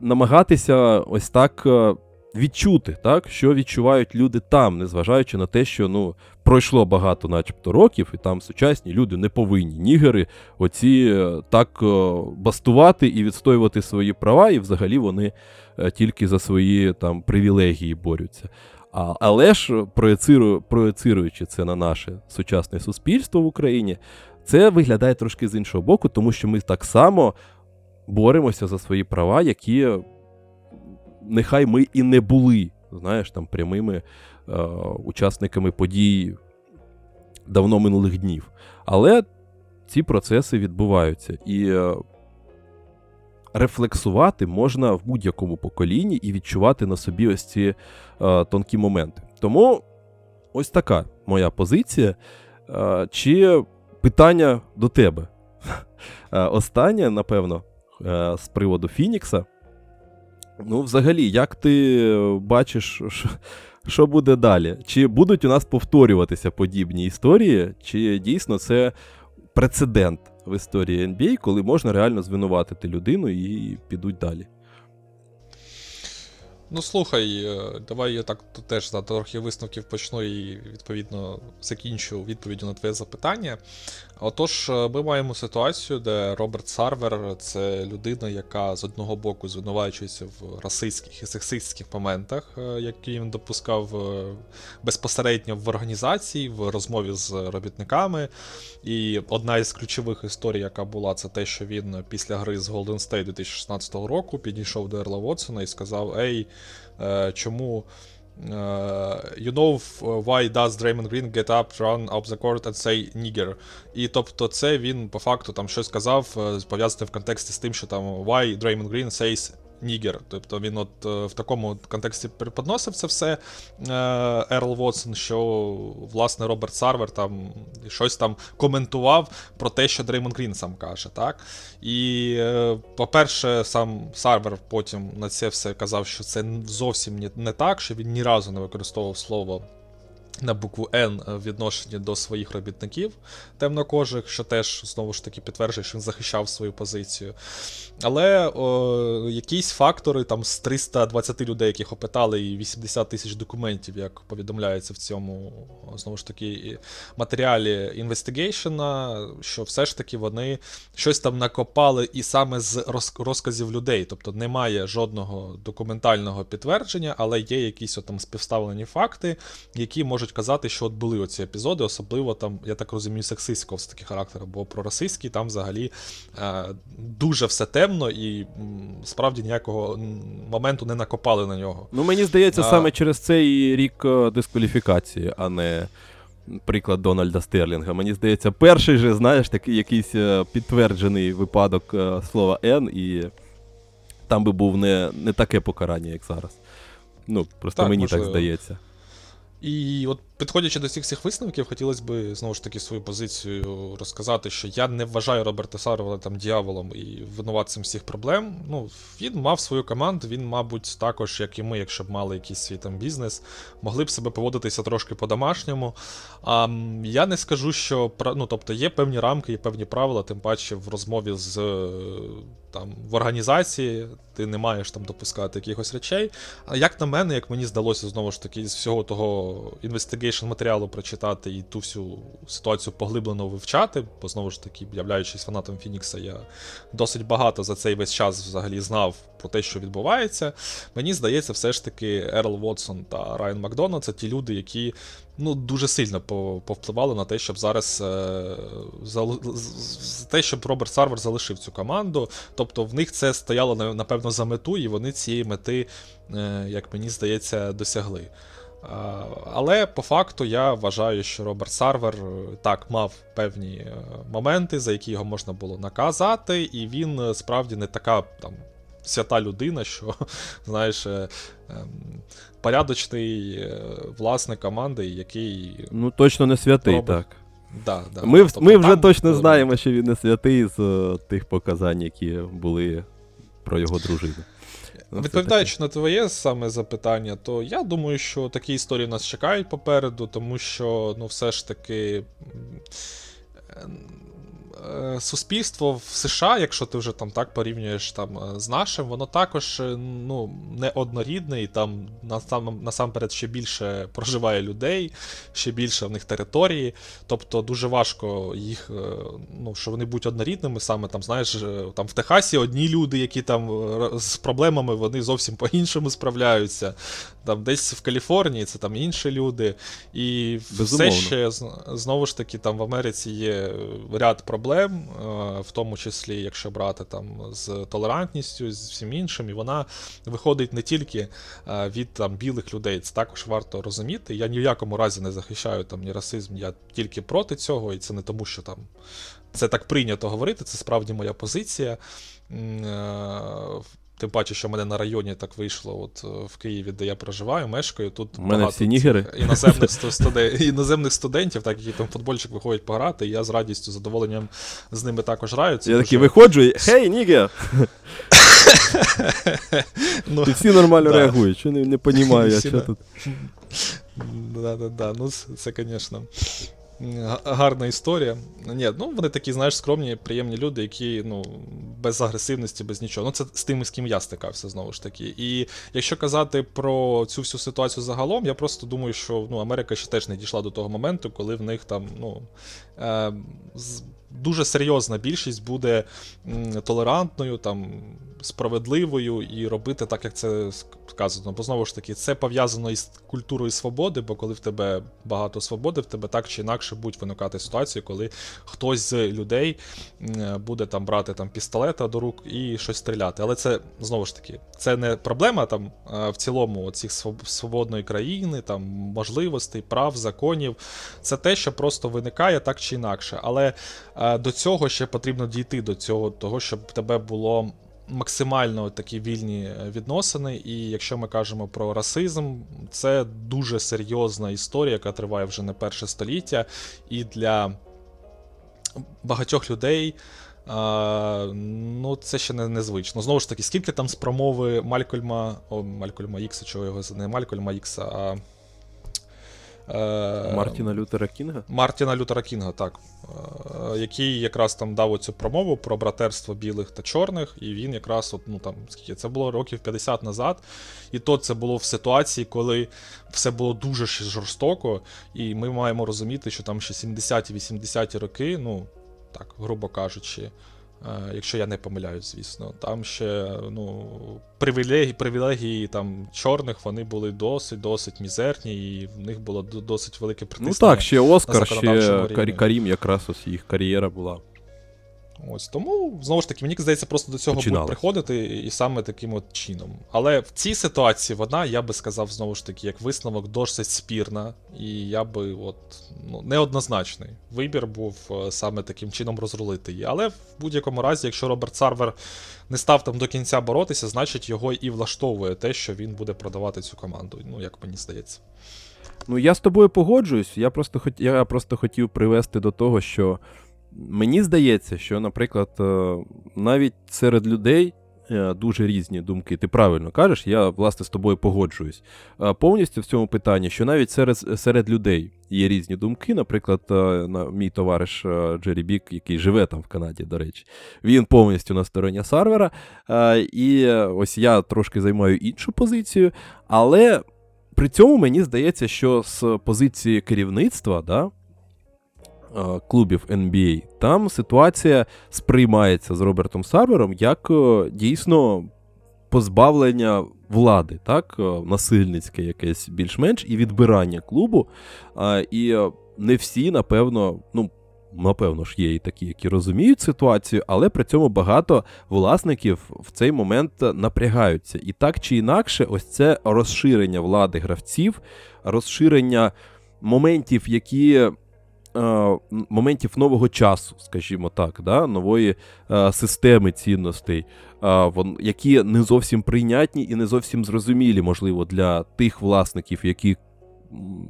намагатися ось так е, відчути, так, що відчувають люди там, незважаючи на те, що ну, пройшло багато, начебто, років, і там сучасні люди не повинні нігери оці е, так е, бастувати і відстоювати свої права, і взагалі вони е, тільки за свої там привілегії борються. А, Але ж проєциру, проєцируючи це на наше сучасне суспільство в Україні, це виглядає трошки з іншого боку, тому що ми так само боремося за свої права, які нехай ми і не були, знаєш, там прямими е, учасниками подій давно минулих днів. Але ці процеси відбуваються. І е, рефлексувати можна в будь-якому поколінні і відчувати на собі ось ці е, тонкі моменти. Тому ось така моя позиція. Е, чи питання до тебе? Е, останнє, напевно, е, з приводу Фінікса. Ну, взагалі, як ти бачиш, що буде далі? Чи будуть у нас повторюватися подібні історії, чи дійсно це прецедент в історії NBA, коли можна реально звинуватити людину і підуть далі? Ну, слухай, е, давай я так теж за трохи висновків почну і відповідно закінчу відповіддю на твоє запитання. Отож, е, ми маємо ситуацію, де Роберт Сарвер це людина, яка з одного боку звинувачується в расистських і сексистських моментах, е, які він допускав безпосередньо в організації, в розмові з робітниками. І одна із ключових історій, яка була, це те, що він після гри з Golden State 2016 року підійшов до Ерла Вотсона і сказав: Ей. Е, чому. Uh, you know why does Draymond Green get up, run up the court and say nigger? І тобто це він по факту там щось сказав, пов'язати в контексті з тим, що там why Draymond Green says nigger. Тобто він от е, в такому контексті преподносив це все е, Ерл Вотсон, що власне Роберт Сарвер там щось там коментував про те, що Дреймонд Грін сам каже. так? І, е, по-перше, сам Сарвер потім на це все казав, що це зовсім не так, що він ні разу не використовував слово на букву Н в відношенні до своїх робітників темнокожих, що теж знову ж таки підтверджує, що він захищав свою позицію. Але о, якісь фактори там з 320 людей, яких опитали, і 80 тисяч документів, як повідомляється в цьому знову ж таки матеріалі інвестигейшена, що все ж таки вони щось там накопали і саме з розказів людей. Тобто немає жодного документального підтвердження, але є якісь там співставлені факти, які можуть можуть казати, що от були оці епізоди, особливо там, я так розумію, сексистського все таки характеру, бо про російський там взагалі е, дуже все темно і справді ніякого моменту не накопали на нього. Ну мені здається, а... саме через цей рік е, дискваліфікації, а не. Приклад Дональда Стерлінга. Мені здається, перший же, знаєш, такий якийсь е, підтверджений випадок е, слова Н, і там би був не не таке покарання, як зараз. Ну, просто так, мені можливо. так здається. І от підходячи до всіх цих висновків, хотілося б знову ж таки свою позицію розказати, що я не вважаю Роберта Сарвела там дьяволом і винуватцем всіх проблем. Ну, Він мав свою команду, він, мабуть, також, як і ми, якщо б мали якийсь свій там бізнес, могли б себе поводитися трошки по-домашньому. А я не скажу, що ну, тобто є певні рамки, є певні правила, тим паче в розмові з там в організації, ти не маєш там допускати якихось речей. А як на мене, як мені здалося знову ж таки, з всього того investigation матеріалу прочитати і ту всю ситуацію поглиблено вивчати, бо знову ж таки, являючись фанатом Фінікса, я досить багато за цей весь час взагалі знав про те, що відбувається. Мені здається, все ж таки Ерл Вотсон та Райан Макдона це ті люди, які ну, дуже сильно повпливали на те, щоб зараз е, за, те, щоб Роберт Сарвер залишив цю команду. Тобто в них це стояло напевно за мету, і вони цієї мети, е, як мені здається, досягли. Але по факту я вважаю, що Роберт Сарвер е, так мав певні моменти, за які його можна було наказати, і він справді не така там свята людина, що, знаєш, ем, порядочний е, власник команди, який. Ну, точно не святий, робить... так. Да, да. Ми тобто, ми вже там, точно знаємо, що він не святий з тих показань, які були про його дружину. Ну, Відповідаючи на твоє саме запитання, то я думаю, що такі історії нас чекають попереду, тому що ну, все ж таки суспільство в США, якщо ти вже там так порівнюєш там е, з нашим, воно також е, ну, не однорідне, і там насамперед ще більше проживає людей, ще більше в них території. Тобто дуже важко їх, ну, що вони будуть однорідними, саме там, знаєш, там в Техасі одні люди, які там з проблемами вони зовсім по-іншому справляються. Там Десь в Каліфорнії це там інші люди. І Безумовно. все ще знову ж таки там в Америці є ряд проблем проблем, е, в тому числі, якщо брати там з толерантністю, з всім іншим, і вона виходить не тільки е, від там білих людей. Це також варто розуміти. Я ні в якому разі не захищаю там ні расизм, я тільки проти цього, і це не тому, що там це так прийнято говорити, це справді моя позиція. Тим паче, що в мене на районі так вийшло, от е, в Києві, де я проживаю, мешкаю. Тут У мене багато всі нігери. іноземних студентів, іноземних студентів, так які там футбольчик виходять пограти, і я з радістю, задоволенням з ними також граю. Це я такий виходжу і хей, нігер! Ну, Ти всі нормально да. реагують, що не не розумію, я що тут. Да-да-да, ну це, звісно. Гарна історія. Ні, ну вони такі, знаєш, скромні, приємні люди, які ну, без агресивності, без нічого. Ну, це з тими, з ким я стикався, знову ж таки. І якщо казати про цю всю ситуацію загалом, я просто думаю, що ну, Америка ще теж не дійшла до того моменту, коли в них там ну, е, дуже серйозна більшість буде толерантною, там, справедливою і робити так, як це сказано. Бо знову ж таки, це пов'язано із культурою свободи, бо коли в тебе багато свободи, в тебе так чи інакше будуть виникати ситуації, коли хтось з людей буде там брати там пістолета до рук і щось стріляти. Але це знову ж таки це не проблема там в цілому цих свободної країни, там можливостей, прав, законів. Це те, що просто виникає так чи інакше. Але до цього ще потрібно дійти до цього, того, щоб тебе було максимально такі вільні е, відносини. І якщо ми кажемо про расизм, це дуже серйозна історія, яка триває вже не перше століття, і для багатьох людей. А, Ну, це ще не незвично. Знову ж таки, скільки там з промови Малькольма, о, Малькольма Ікса, чого його не Малькольма Ікса, а Е, Мартіна Лютера Кінга? Мартіна Лютера Кінга, так. Е, який якраз там дав оцю промову про братерство білих та чорних, і він якраз, от, ну там, скільки це було років 50 назад. І то це було в ситуації, коли все було дуже жорстоко, і ми маємо розуміти, що там ще 70-80-ті роки, ну, так, грубо кажучи. Е, якщо я не помиляюсь, звісно. Там ще ну, привілегії привілегії там чорних вони були досить досить мізерні, і в них було досить велике притиснення. Ну так, ще Оскар, ще Карім, якраз ось їх кар'єра була. Ось Тому, знову ж таки, мені здається, просто до цього будуть приходити і саме таким от чином. Але в цій ситуації вона, я би сказав, знову ж таки, як висновок, досить спірна, і я би от, ну, неоднозначний вибір був е, саме таким чином розрулити її. Але в будь-якому разі, якщо Роберт Сарвер не став там до кінця боротися, значить його і влаштовує те, що він буде продавати цю команду. Ну, як мені здається. Ну, я з тобою погоджуюсь. Я просто хот... я просто хотів привести до того, що. Мені здається, що, наприклад, е, навіть серед людей е, дуже різні думки. Ти правильно кажеш, я власне з тобою погоджуюсь. Е, повністю в цьому питанні, що навіть серед серед людей є різні думки. Наприклад, мій товариш Джері Бік, який живе там в Канаді, до речі, він повністю на стороні Сарвера. І ось я трошки займаю іншу позицію, але при цьому мені здається, що з позиції керівництва, да, клубів NBA, там ситуація сприймається з Робертом Сарвером як е, дійсно позбавлення влади, так, е, насильницьке якесь більш-менш, і відбирання клубу. І не всі, напевно, ну. Напевно ж, є і такі, які розуміють ситуацію, але при цьому багато власників в цей момент напрягаються. І так чи інакше, ось це розширення влади гравців, розширення моментів, які Е, моментів нового часу, скажімо так, да, нової е, системи цінностей, е, які не зовсім прийнятні і не зовсім зрозумілі, можливо, для тих власників, які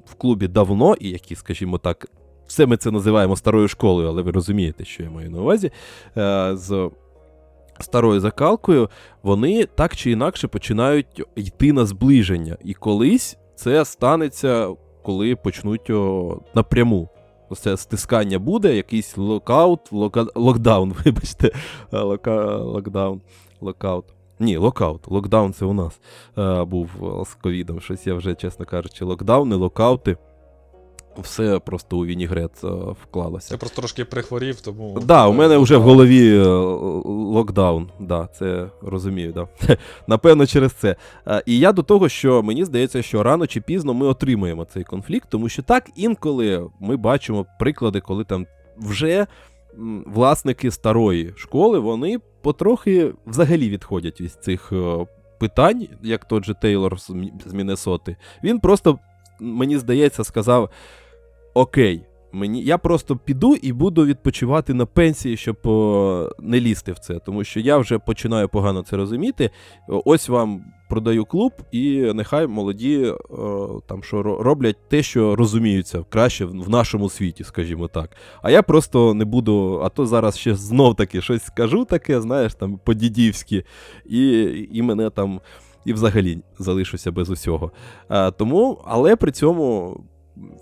в клубі давно, і які, скажімо так, все ми це називаємо старою школою, але ви розумієте, що я маю на увазі. з Старою закалкою, вони так чи інакше починають йти на зближення. І колись це станеться, коли почнуть напряму це стискання буде, якийсь локаут, лока... локдаун, вибачте, лока... локдаун, локаут. Ні, локаут. Локдаун це у нас а, був з ковідом. Щось я вже, чесно кажучи, локдауни, локаути все просто у вінігрет е, вклалося. Ти просто трошки прихворів, тому. Так, да, у мене вже в голові е, локдаун. Да, Це розумію, да. Напевно, через це. Е, і я до того, що мені здається, що рано чи пізно ми отримаємо цей конфлікт, тому що так інколи ми бачимо приклади, коли там вже. Власники старої школи, вони потрохи взагалі відходять від цих питань, як тот же Тейлор з Міннесоти. Він просто, мені здається, сказав: окей, мені я просто піду і буду відпочивати на пенсії, щоб о, не лізти в це. Тому що я вже починаю погано це розуміти. Ось вам продаю клуб, і нехай молоді е, там що роблять те, що розуміються краще в нашому світі, скажімо так. А я просто не буду, а то зараз ще знов таки щось скажу таке, знаєш, там по-дідівськи, і, і мене там. І взагалі залишуся без усього. А, Тому, але при цьому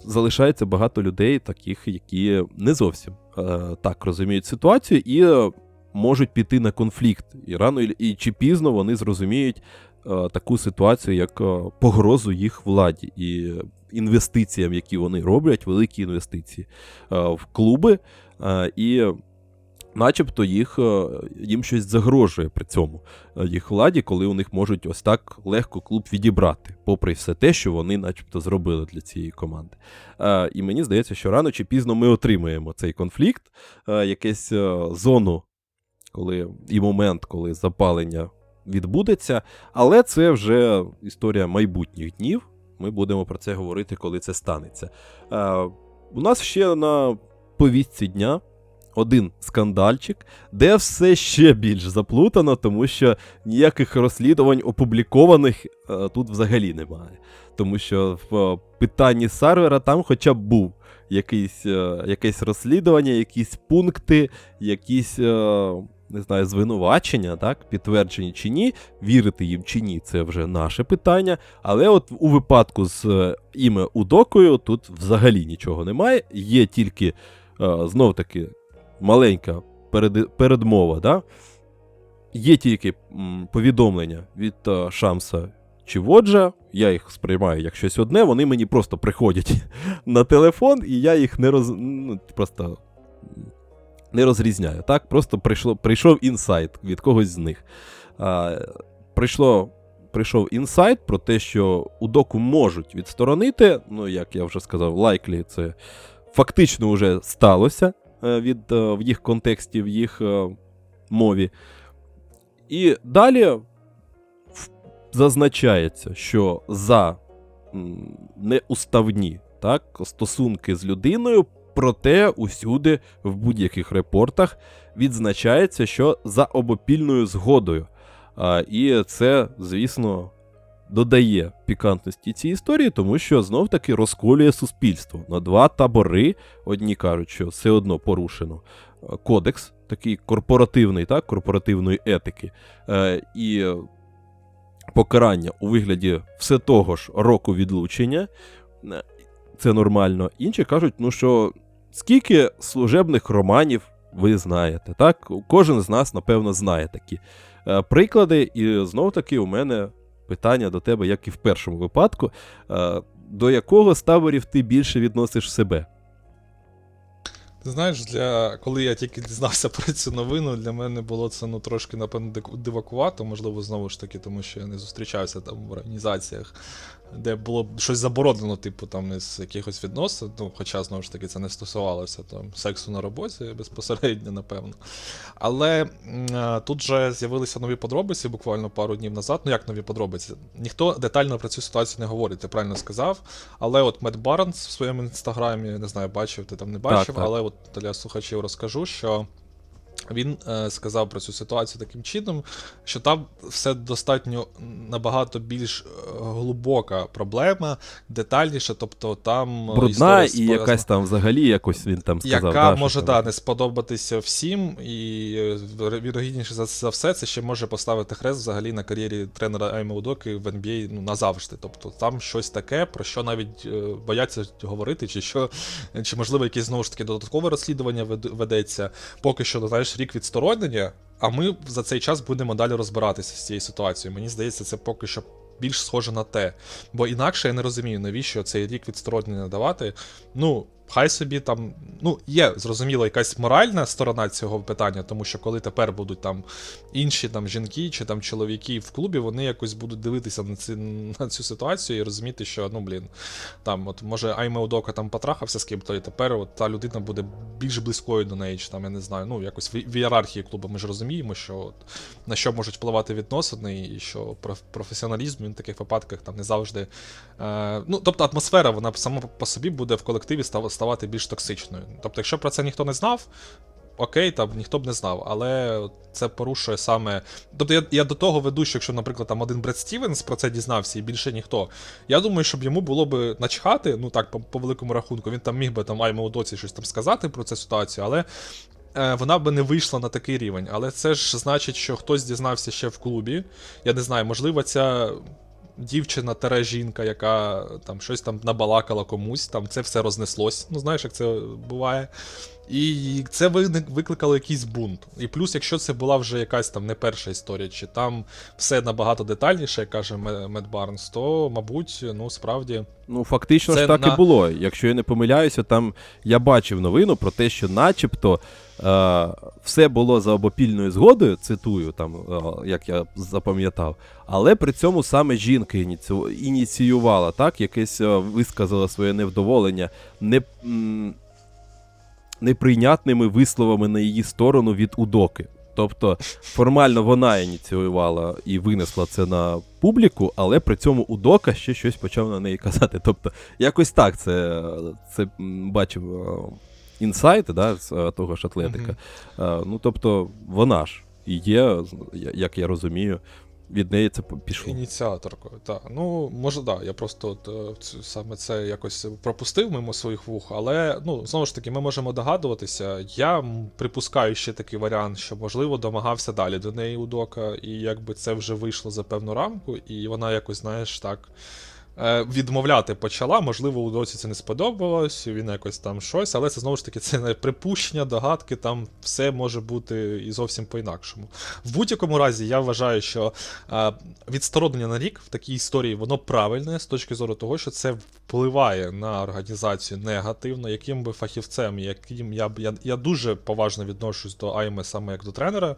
залишається багато людей, таких, які не зовсім а, так розуміють ситуацію і можуть піти на конфлікт. І рано і чи пізно вони зрозуміють а, таку ситуацію, як погрозу їх владі і інвестиціям, які вони роблять, великі інвестиції в клуби. І начебто їх, е, їм щось загрожує при цьому е, їх владі, коли у них можуть ось так легко клуб відібрати, попри все те, що вони, начебто, зробили для цієї команди. Е, і мені здається, що рано чи пізно ми отримаємо цей конфлікт, якесь зону, коли і момент, коли запалення відбудеться, але це вже історія майбутніх днів. Ми будемо про це говорити, коли це станеться. У нас ще на повістці дня один скандальчик, де все ще більш заплутано, тому що ніяких розслідувань опублікованих е, тут взагалі немає. Тому що в е, питанні сервера там хоча б був якийсь, е, якесь розслідування, якісь пункти, якісь. Е, не знаю, звинувачення, так, підтверджені чи ні, вірити їм чи ні, це вже наше питання. Але от у випадку з е, іме Удокою тут взагалі нічого немає. Є тільки е, знов таки маленька перед, передмова. Да? Є тільки повідомлення від а, Шамса чи Воджа, я їх сприймаю як щось одне, вони мені просто приходять на телефон, і я їх не роз... ну, просто не розрізняю. Так? Просто прийшло, прийшов інсайт від когось з них. А, прийшло, Прийшов інсайт про те, що у доку можуть відсторонити. Ну, як я вже сказав, лайклі це фактично вже сталося. Е, від е, в їх контексті, в їх е, мові. І далі зазначається, що за неуставні так, стосунки з людиною, проте усюди в будь-яких репортах відзначається, що за обопільною згодою. А, І це, звісно, додає пікантності цій історії, тому що знов-таки розколює суспільство на два табори. Одні кажуть, що все одно порушено е, кодекс, такий корпоративний, так, корпоративної етики, е, і покарання у вигляді все того ж року відлучення. Е, це нормально. Інші кажуть, ну що скільки служебних романів ви знаєте, так? Кожен з нас, напевно, знає такі е, приклади, і знов таки у мене питання до тебе, як і в першому випадку, е, до якого з таборів ти більше відносиш себе? Ти знаєш, для коли я тільки дізнався про цю новину, для мене було це ну трошки напевно дивакувато, можливо, знову ж таки, тому що я не зустрічався там в організаціях де було б щось заборонено, типу, там із якихось відносин. Ну, хоча, знову ж таки, це не стосувалося там сексу на роботі безпосередньо, напевно. Але а, тут же з'явилися нові подробиці буквально пару днів назад. Ну, як нові подробиці? Ніхто детально про цю ситуацію не говорить, ти правильно сказав. Але от Мед Барнс в своєму інстаграмі, не знаю, бачив, ти там не бачив, так, так. але от для слухачів розкажу, що. Він е, сказав про цю ситуацію таким чином, що там все достатньо набагато більш е, глибока проблема, детальніше, тобто там е, брудна і якась там взагалі якось він там сказав. Яка да, може да, не сподобатися всім, і е, вірогідніше за, за все, це ще може поставити хрест взагалі на кар'єрі тренера Айма Удоки в NBA ну, назавжди. Тобто там щось таке, про що навіть е, бояться говорити, чи що, чи можливо якесь знову ж таки додаткове розслідування ведеться. Поки що, знаєш рік відсторонення, а ми за цей час будемо далі розбиратися з цією ситуацією. Мені здається, це поки що більш схоже на те. Бо інакше я не розумію, навіщо цей рік відсторонення давати. Ну, Хай собі там, ну, є, зрозуміло, якась моральна сторона цього питання, тому що коли тепер будуть там інші там жінки чи там чоловіки в клубі, вони якось будуть дивитися на ці, на цю ситуацію і розуміти, що ну, блін, там, от може Айме там потрахався з ким-то, і тепер от та людина буде більш близькою до неї, чи там, я не знаю, ну, якось в, в ієрархії клубу ми ж розуміємо, що от, на що можуть впливати відносини, і що професіоналізм він в таких випадках там не завжди. Е, ну, Тобто атмосфера, вона сама по собі буде в колективі ставати ставати більш токсичною. Тобто, якщо про це ніхто не знав, окей, там ніхто б не знав, але це порушує саме. Тобто я я до того веду, що якщо, наприклад, там один Бред Стівенс про це дізнався і більше ніхто. Я думаю, щоб йому було б начхати, ну так, по, по великому рахунку, він там міг би там Айму Доці щось там сказати про цю ситуацію, але. Е, вона би не вийшла на такий рівень, але це ж значить, що хтось дізнався ще в клубі. Я не знаю, можливо, ця дівчина тере жінка, яка там щось там набалакала комусь, там це все рознеслось. Ну, знаєш, як це буває. І це викликало якийсь бунт. І плюс, якщо це була вже якась там не перша історія, чи там все набагато детальніше, як каже Мед Барнс, то, мабуть, ну справді. Ну, фактично ж так на... і було. Якщо я не помиляюся, там я бачив новину про те, що начебто е, все було за обопільною згодою, цитую, там, е, як я запам'ятав, але при цьому саме жінка ініціювала, так, якесь е, висказала своє невдоволення. не... М- неприйнятними висловами на її сторону від Удоки. Тобто формально вона ініціювала і винесла це на публіку, але при цьому Удока ще щось почав на неї казати. Тобто, якось так це це бачив е, інсайт да, з е, того ж атлетика. Mm-hmm. Ну, тобто, вона ж і є, як я розумію, від неї це пішло. Ініціаторкою, так. Ну, може, так. Я просто от, е, саме це якось пропустив мимо своїх вух, але ну, знову ж таки, ми можемо догадуватися. Я припускаю ще такий варіант, що, можливо, домагався далі до неї Удока, і якби це вже вийшло за певну рамку, і вона якось, знаєш, так. Е, відмовляти почала, можливо, у досі це не сподобалось, він якось там щось, але це знову ж таки це не припущення, догадки, там все може бути і зовсім по-інакшому. В будь-якому разі, я вважаю, що е, відсторонення на рік в такій історії воно правильне з точки зору того, що це впливає на організацію негативно, яким би фахівцем, яким я я, я дуже поважно відношусь до Айме саме як до тренера.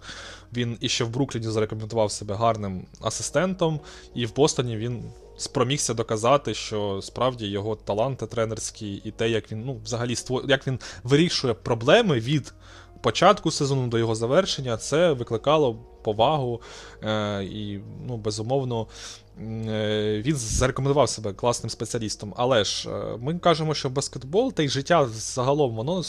Він іще в Брукліні зарекомендував себе гарним асистентом, і в Бостоні він спромігся доказати, що справді його таланти тренерські і те, як він ну, взагалі створ... як він вирішує проблеми від початку сезону до його завершення, це викликало повагу е, і, ну, безумовно. Е, він зарекомендував себе класним спеціалістом, але ж е, ми кажемо, що баскетбол та й життя загалом воно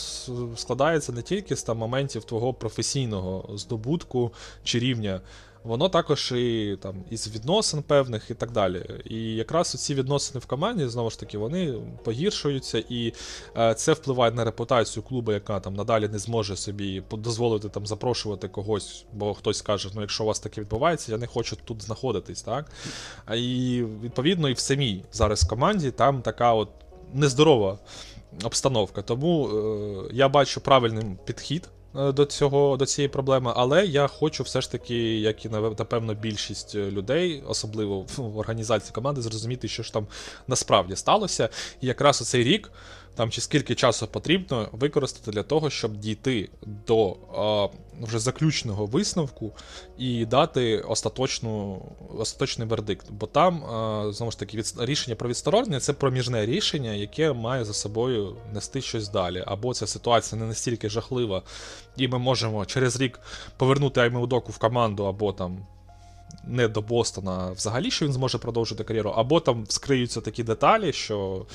складається не тільки з там моментів твого професійного здобутку чи рівня воно також і там із відносин певних і так далі. І якраз ці відносини в команді, знову ж таки, вони погіршуються, і е, це впливає на репутацію клубу, яка там надалі не зможе собі дозволити там запрошувати когось, бо хтось каже, ну якщо у вас таке відбувається, я не хочу тут знаходитись. так? І відповідно і в самій зараз команді там така от нездорова обстановка. Тому е, я бачу правильним підхід. Е, до цього, до цієї проблеми, але я хочу все ж таки, як і напевно більшість людей, особливо в організації команди, зрозуміти, що ж там насправді сталося. І якраз у цей рік там чи скільки часу потрібно використати для того, щоб дійти до а, вже заключного висновку і дати остаточну, остаточний вердикт. Бо там, а, знову ж таки, від, рішення про відсторонення це проміжне рішення, яке має за собою нести щось далі. Або ця ситуація не настільки жахлива, і ми можемо через рік повернути Аймеудоку в команду, або там не до Бостона взагалі, що він зможе продовжити кар'єру, або там вскриються такі деталі, що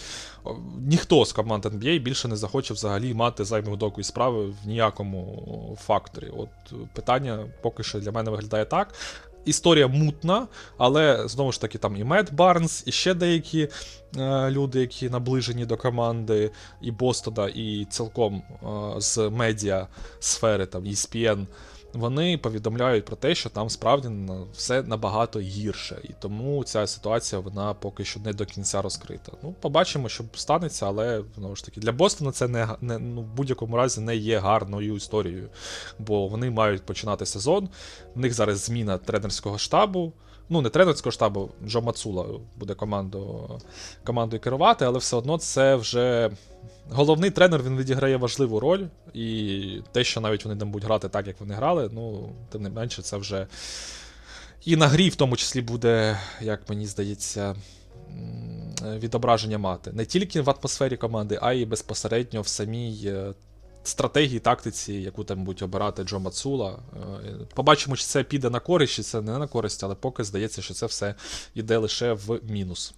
ніхто з команд NBA більше не захоче взагалі мати займу доку і справи в ніякому факторі. От питання поки що для мене виглядає так. Історія мутна, але знову ж таки там і Мед Барнс, і ще деякі е, люди, які наближені до команди, і Бостона, і цілком е, з медіа сфери, там ESPN, вони повідомляють про те, що там справді все набагато гірше, і тому ця ситуація вона поки що не до кінця розкрита. Ну, побачимо, що станеться, але знову ж таки для Бостона це не, не ну, в будь-якому разі не є гарною історією, бо вони мають починати сезон. В них зараз зміна тренерського штабу. Ну, не тренерського штабу, Джо Мацула буде команду, командою керувати, але все одно це вже Головний тренер він відіграє важливу роль, і те, що навіть вони там будуть грати так, як вони грали, ну, тим не менше, це вже і на грі, в тому числі, буде, як мені здається, відображення мати. Не тільки в атмосфері команди, а й безпосередньо в самій е, стратегії, тактиці, яку там будуть обирати Джо Мацула. Е, побачимо, чи це піде на користь, чи це не на користь, але поки здається, що це все йде лише в мінус.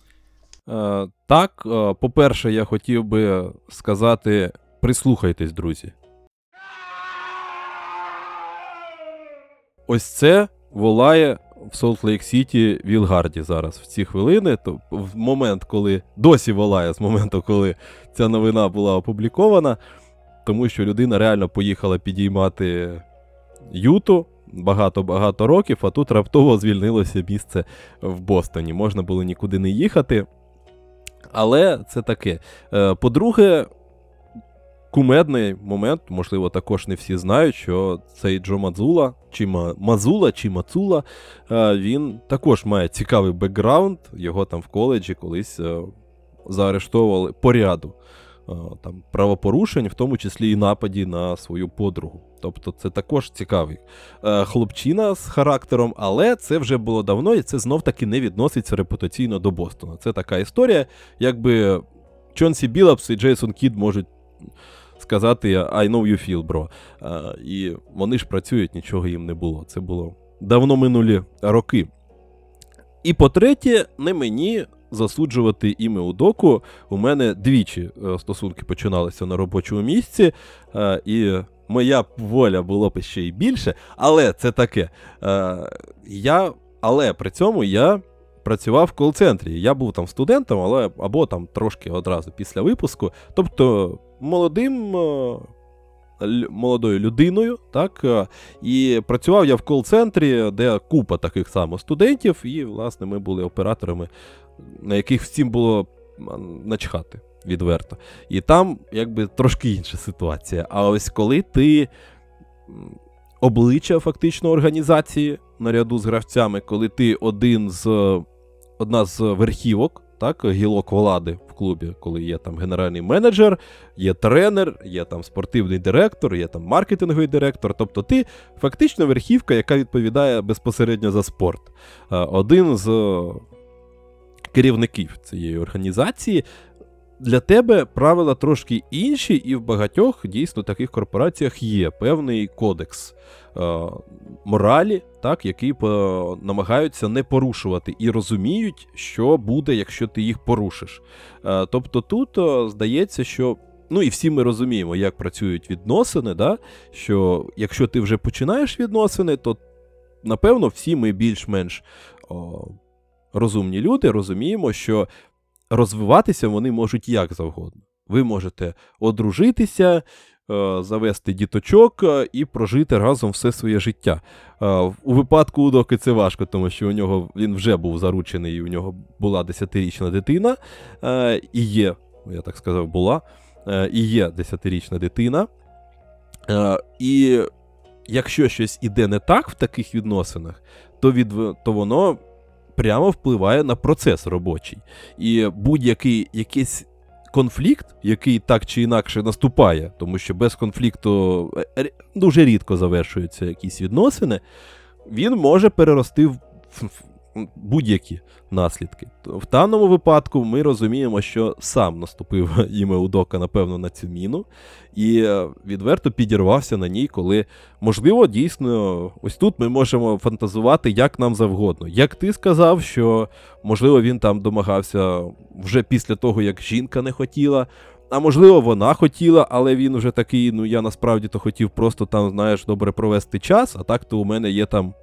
Е, так, е, по-перше, я хотів би сказати: прислухайтесь, друзі. ось це волає в Солт Лейк Сіті Вілгарді зараз в ці хвилини. То в момент, коли досі волає з моменту, коли ця новина була опублікована, тому що людина реально поїхала підіймати Юту багато-багато років, а тут раптово звільнилося місце в Бостоні. Можна було нікуди не їхати. Але це таке. Е, по-друге, кумедний момент, можливо, також не всі знають, що цей Джо Мазула, чи Мазула, чи Мацула, е, він також має цікавий бекграунд. Його там в коледжі колись е, заарештовували по ряду там, правопорушень, в тому числі і нападі на свою подругу. Тобто це також цікавий хлопчина з характером, але це вже було давно, і це знов-таки не відноситься репутаційно до Бостона. Це така історія, якби Чонсі Білапс і Джейсон Кід можуть сказати I know you feel, bro. І вони ж працюють, нічого їм не було. Це було давно минулі роки. І по-третє, не мені засуджувати ім'я у доку. У мене двічі е, стосунки починалися на робочому місці, е, і моя воля було б ще й більше, але це таке. Е, я, Але при цьому я працював в кол-центрі. Я був там студентом, але або там трошки одразу після випуску. Тобто молодим. Молодою людиною, так, і працював я в кол-центрі, де купа таких само студентів, і, власне, ми були операторами на яких всім було начхати відверто. І там якби трошки інша ситуація. А ось коли ти обличчя фактично організації наряду з гравцями, коли ти один з одна з верхівок, так, гілок влади в клубі, коли є там генеральний менеджер, є тренер, є там спортивний директор, є там маркетинговий директор. Тобто ти фактично верхівка, яка відповідає безпосередньо за спорт. Один з керівників цієї організації. Для тебе правила трошки інші, і в багатьох дійсно таких корпораціях є певний кодекс е, моралі, так, який е, намагаються не порушувати і розуміють, що буде, якщо ти їх порушиш. Е, тобто тут е, здається, що. Ну і всі ми розуміємо, як працюють відносини, да? що якщо ти вже починаєш відносини, то напевно всі ми більш-менш розумні люди розуміємо, що розвиватися вони можуть як завгодно. Ви можете одружитися, е, завести діточок е, і прожити разом все своє життя. Е, у випадку Удоки це важко, тому що у нього він вже був заручений, і у нього була 10-річна дитина, і є, я так сказав, була, і є 10-річна дитина. І якщо щось іде не так в таких відносинах, то від, то воно прямо впливає на процес робочий. І будь-який якийсь конфлікт, який так чи інакше наступає, тому що без конфлікту е, дуже рідко завершуються якісь відносини, він може перерости в будь-які наслідки. В даному випадку ми розуміємо, що сам наступив іме Удока, напевно, на цю міну, і е, відверто підірвався на ній, коли, можливо, дійсно, ось тут ми можемо фантазувати як нам завгодно. Як ти сказав, що можливо він там домагався вже після того, як жінка не хотіла. А можливо, вона хотіла, але він вже такий, ну я насправді то хотів просто там, знаєш, добре провести час, а так то у мене є там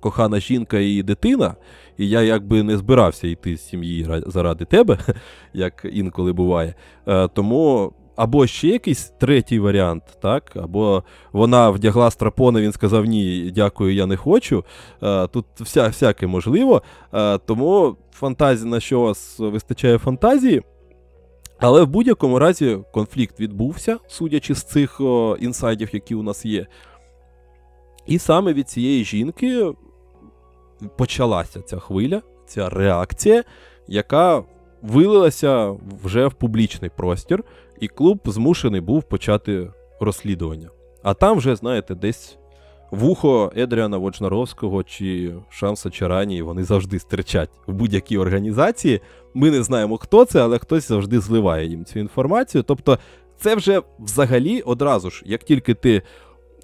кохана жінка і дитина, і я якби не збирався йти з сім'ї заради тебе, як інколи буває. Е, тому. Або ще якийсь третій варіант, так? Або вона вдягла страпони, він сказав: Ні, дякую, я не хочу. Е, тут вся, всяке можливо. Тому фантазія на що у вас вистачає фантазії. Але в будь-якому разі конфлікт відбувся, судячи з цих інсайдів, які у нас є. І саме від цієї жінки почалася ця хвиля, ця реакція, яка вилилася вже в публічний простір, і клуб змушений був почати розслідування. А там вже, знаєте, десь вухо Едріана Воджнаровського чи Шамса Чарані, вони завжди стирчать в будь-якій організації. Ми не знаємо, хто це, але хтось завжди зливає їм цю інформацію. Тобто, це вже взагалі одразу ж, як тільки ти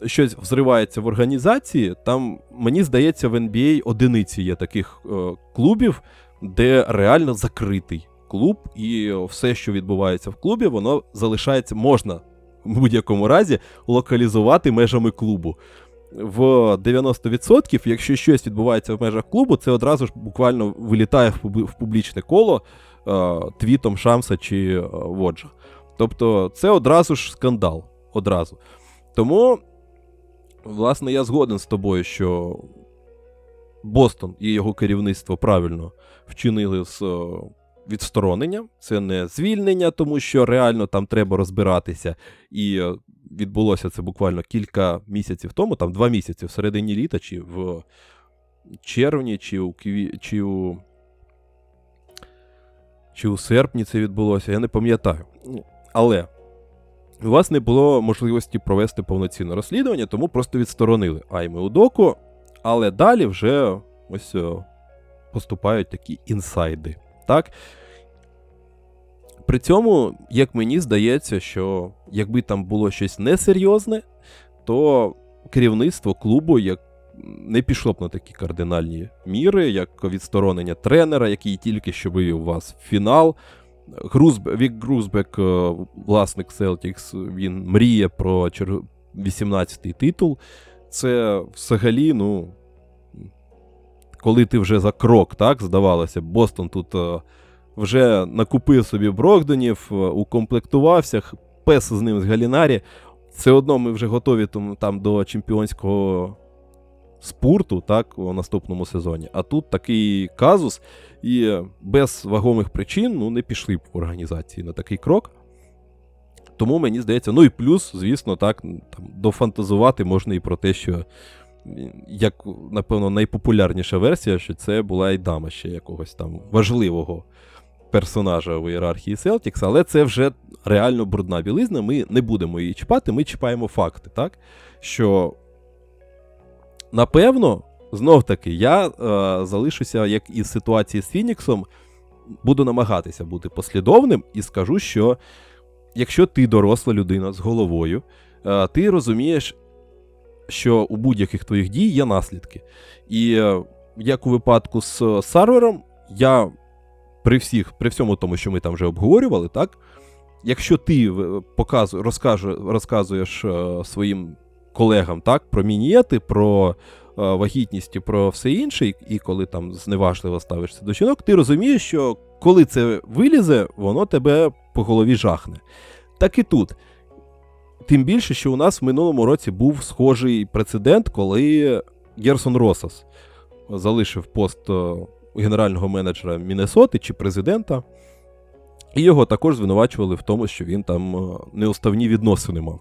щось взривається в організації, там, мені здається, в NBA одиниці є таких е, клубів, де реально закритий клуб, і все, що відбувається в клубі, воно залишається, можна в будь-якому разі локалізувати межами клубу. в 90%, якщо щось відбувається в межах клубу, це одразу ж буквально вилітає в публічне коло е, твітом Шамса чи е, Воджа. Тобто це одразу ж скандал. Одразу. Тому, власне, я згоден з тобою, що Бостон і його керівництво правильно вчинили з е, відстороненням. Це не звільнення, тому що реально там треба розбиратися. І е, відбулося це буквально кілька місяців тому, там два місяці в середині літа, чи в червні, чи у кві... чи у чи у серпні це відбулося, я не пам'ятаю. Але у вас не було можливості провести повноцінне розслідування, тому просто відсторонили Айме Удоку, але далі вже ось поступають такі інсайди. Так? При цьому, як мені здається, що якби там було щось несерйозне, то керівництво клубу як не пішло б на такі кардинальні міри, як відсторонення тренера, який тільки що вивів вас в фінал. Грузбек, Вік Грузбек, е, власник Celtics, він мріє про 18-й титул. Це взагалі, ну. Коли ти вже за крок, так, здавалося, Бостон тут е, вже накупив собі Брогдонів, е, укомплектувався, пес з ним з Галінарі. Все одно ми вже готові там, там до чемпіонського спорту так, у наступному сезоні. А тут такий казус, і без вагомих причин ну, не пішли б в організації на такий крок. Тому мені здається, ну і плюс, звісно, так, там, дофантазувати можна і про те, що, як, напевно, найпопулярніша версія, що це була і дама ще якогось там важливого персонажа в ієрархії Celtics, але це вже реально брудна білизна. Ми не будемо її чіпати, ми чіпаємо факти, так? Що напевно, знов таки, я е, залишуся, як із ситуації з Фініксом, буду намагатися бути послідовним і скажу, що якщо ти доросла людина з головою, е, ти розумієш, що у будь-яких твоїх дій є наслідки. І е, як у випадку з Сарвером, я при всіх, при всьому тому, що ми там вже обговорювали, так. Якщо ти е, показу, розкажу, розказуєш е, своїм колегам так, про мінієти, про е, вагітність і про все інше, і коли там зневажливо ставишся до жінок, ти розумієш, що коли це вилізе, воно тебе по голові жахне. Так і тут. Тим більше, що у нас в минулому році був схожий прецедент, коли Герсон Росас залишив пост е, генерального менеджера Міннесоти чи президента, і його також звинувачували в тому, що він там е, неуставні відносини мав.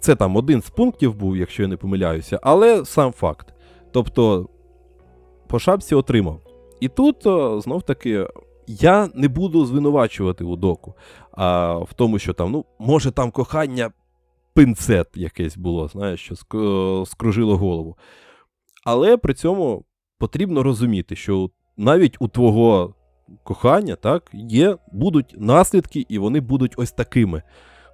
Це там один з пунктів був, якщо я не помиляюся, але сам факт. Тобто, по шапці отримав. І тут е, знов таки. Я не буду звинувачувати Удоку а в тому, що там, ну, може, там кохання пинцет якесь було, знаєш, що е, скружило голову. Але при цьому потрібно розуміти, що навіть у твого кохання так, є, будуть наслідки, і вони будуть ось такими.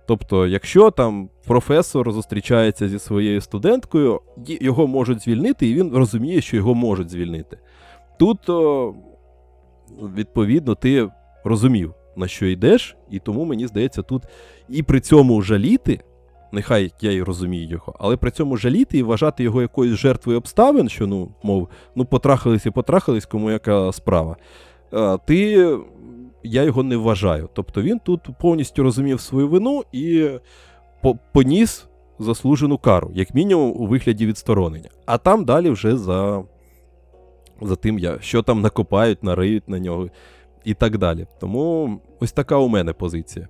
Тобто, якщо там професор зустрічається зі своєю студенткою, його можуть звільнити, і він розуміє, що його можуть звільнити. Тут, відповідно, ти розумів, на що йдеш, і тому мені здається, тут і при цьому жаліти, нехай я й розумію його, але при цьому жаліти і вважати його якоюсь жертвою обставин, що, ну, мов, ну, потрахались і потрахались, кому яка справа. Ти я його не вважаю. Тобто він тут повністю розумів свою вину і поніс заслужену кару, як мінімум, у вигляді відсторонення. А там далі вже за за тим, що там накопають, нариють на нього і так далі. Тому ось така у мене позиція.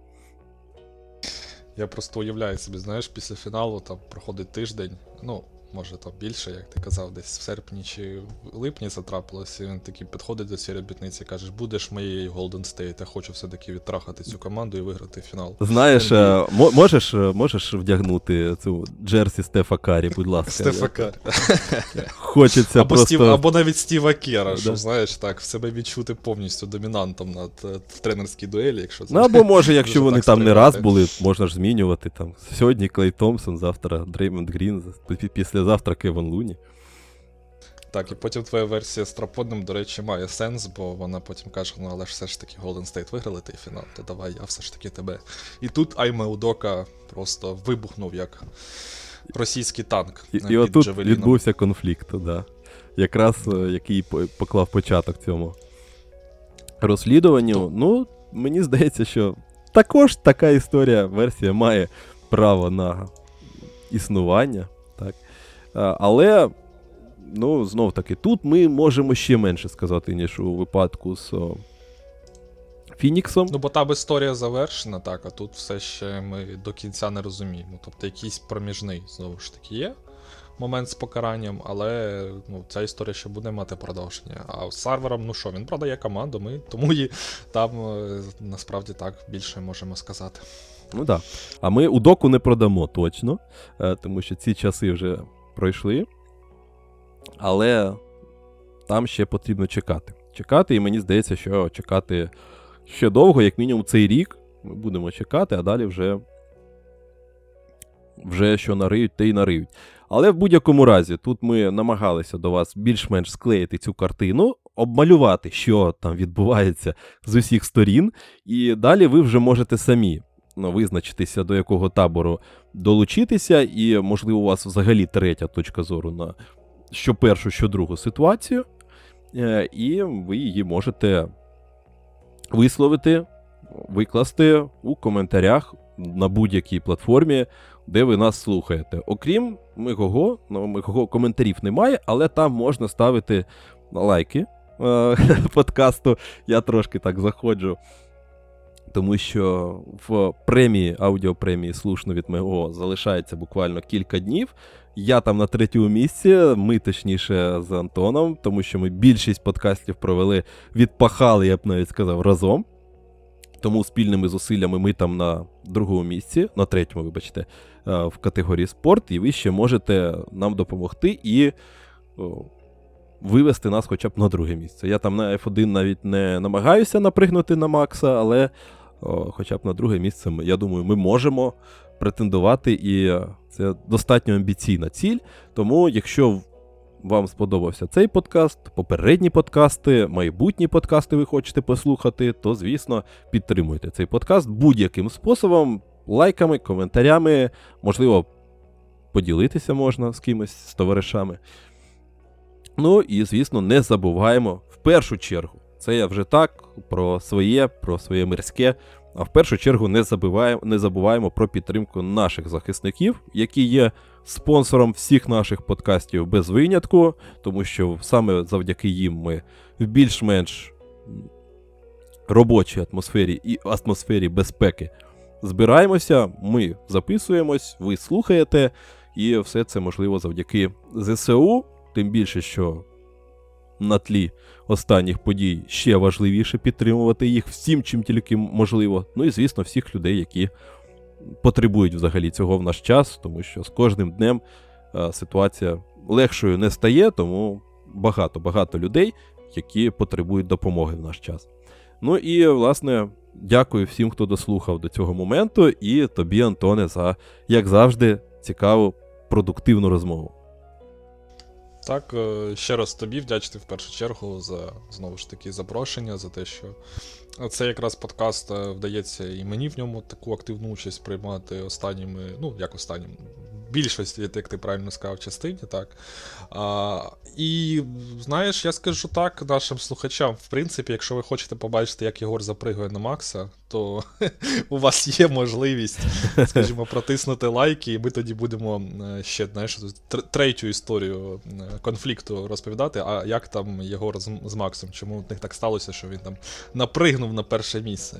Я просто уявляю собі, знаєш, після фіналу там проходить тиждень. Ну, може там більше, як ти казав, десь в серпні чи в липні це трапилося. І він такий підходить до цієї робітниці і каже, будеш моєю Golden State, я хочу все-таки відтрахати цю команду і виграти фінал. Знаєш, е, можеш е, можеш вдягнути цю Джерсі Стефа Карі, будь ласка. Стефа Карі. Хочеться або, просто... Стів, або навіть Стіва Кера, да. що знаєш, так, в себе відчути повністю домінантом над е, в тренерській дуелі, якщо це. Ну або може, якщо вони там не раз були, можна ж змінювати. там. Сьогодні Клей Томпсон, завтра Дреймонд Грін, після завтра Кеван Луні. Так, і потім твоя версія з Траподним, до речі, має сенс, бо вона потім каже: ну але ж все ж таки Golden State виграли той фінал, то давай я все ж таки тебе. І тут Айме Удока просто вибухнув як російський танк. І, і отут відбувся конфлікт, да. якраз який поклав початок цьому розслідуванню. Ну, мені здається, що також така історія, версія має право на існування. Так. Але, ну, знов таки, тут ми можемо ще менше сказати, ніж у випадку з Фініксом. Ну, бо там історія завершена, так, а тут все ще ми до кінця не розуміємо. Тобто якийсь проміжний, знову ж таки, є момент з покаранням, але ну, ця історія ще буде мати продовження. А з Сарвером, ну що, він продає команду, ми тому і там е, насправді так більше можемо сказати. Ну так. Да. А ми у доку не продамо точно, е, тому що ці часи вже пройшли. Але там ще потрібно чекати. Чекати, і мені здається, що чекати ще довго, як мінімум, цей рік. Ми будемо чекати, а далі вже вже що нариють, те й нариють. Але в будь-якому разі, тут ми намагалися до вас більш-менш склеїти цю картину, обмалювати, що там відбувається з усіх сторін, і далі ви вже можете самі визначитися, до якого табору долучитися, і, можливо, у вас взагалі третя точка зору на що першу, що другу ситуацію, е, і ви її можете висловити, викласти у коментарях на будь-якій платформі, де ви нас слухаєте. Окрім Мегого, ну, Мегого коментарів немає, але там можна ставити лайки е- подкасту. Я трошки так заходжу. Тому що в премії, аудіопремії слушно від Мего залишається буквально кілька днів. Я там на третьому місці, ми точніше з Антоном, тому що ми більшість подкастів провели, відпахали, я б навіть сказав, разом. Тому спільними зусиллями ми там на другому місці, на третьому, вибачте, е, в категорії спорт, і ви ще можете нам допомогти і вивести нас хоча б на друге місце. Я там на F1 навіть не намагаюся напригнути на Макса, але хоча б на друге місце, я думаю, ми можемо претендувати, і це достатньо амбіційна ціль. Тому, якщо вам сподобався цей подкаст, попередні подкасти, майбутні подкасти ви хочете послухати, то, звісно, підтримуйте цей подкаст будь-яким способом, лайками, коментарями, можливо, поділитися можна з кимось, з товаришами. Ну і, звісно, не забуваємо в першу чергу. Це я вже так про своє, про своє мирське. А в першу чергу не забуваємо, не забуваємо про підтримку наших захисників, які є спонсором всіх наших подкастів без винятку, тому що саме завдяки їм ми в більш-менш робочій атмосфері і атмосфері безпеки збираємося, ми записуємось, ви слухаєте, і все це можливо завдяки ЗСУ, тим більше, що на тлі останніх подій ще важливіше підтримувати їх всім, чим тільки можливо. Ну і звісно, всіх людей, які потребують взагалі цього в наш час, тому що з кожним днем а, ситуація легшою не стає, тому багато-багато людей, які потребують допомоги в наш час. Ну і, власне, дякую всім, хто дослухав до цього моменту, і тобі, Антоне, за, як завжди, цікаву, продуктивну розмову. Так, е, ще раз тобі вдячний в першу чергу за знову ж таки запрошення, за те, що це якраз подкаст е, вдається і мені в ньому таку активну участь приймати останніми, ну як останнім, більшості, як ти правильно сказав, частині, так. А, І знаєш, я скажу так нашим слухачам, в принципі, якщо ви хочете побачити, як Єгор запригує на Макса, то у вас є можливість, скажімо, протиснути лайки, і ми тоді будемо е, ще знаєш, третю історію е, конфлікту розповідати. А як там Єгор з, з Максом? Чому в них так сталося, що він там напригнув на перше місце?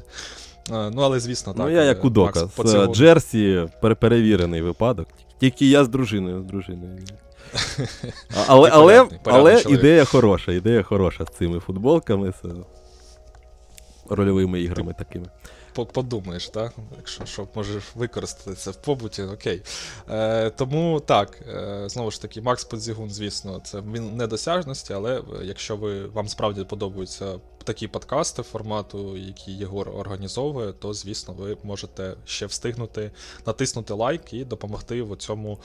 Е, ну, але звісно, так. Ну, я як удока. Дока. Джерсі переперевірений випадок. Тільки я з дружиною, з дружиною. Але але, але ідея хороша, ідея хороша з цими футболками, з рольовими іграми такими. Подумаєш, так? Якщо що можеш використати це в побуті, окей. Е, Тому так, е, знову ж таки, Макс Подзігун, звісно, це недосяжності, але якщо ви вам справді подобаються такі подкасти формату, які Єгор організовує, то звісно ви можете ще встигнути натиснути лайк і допомогти в цьому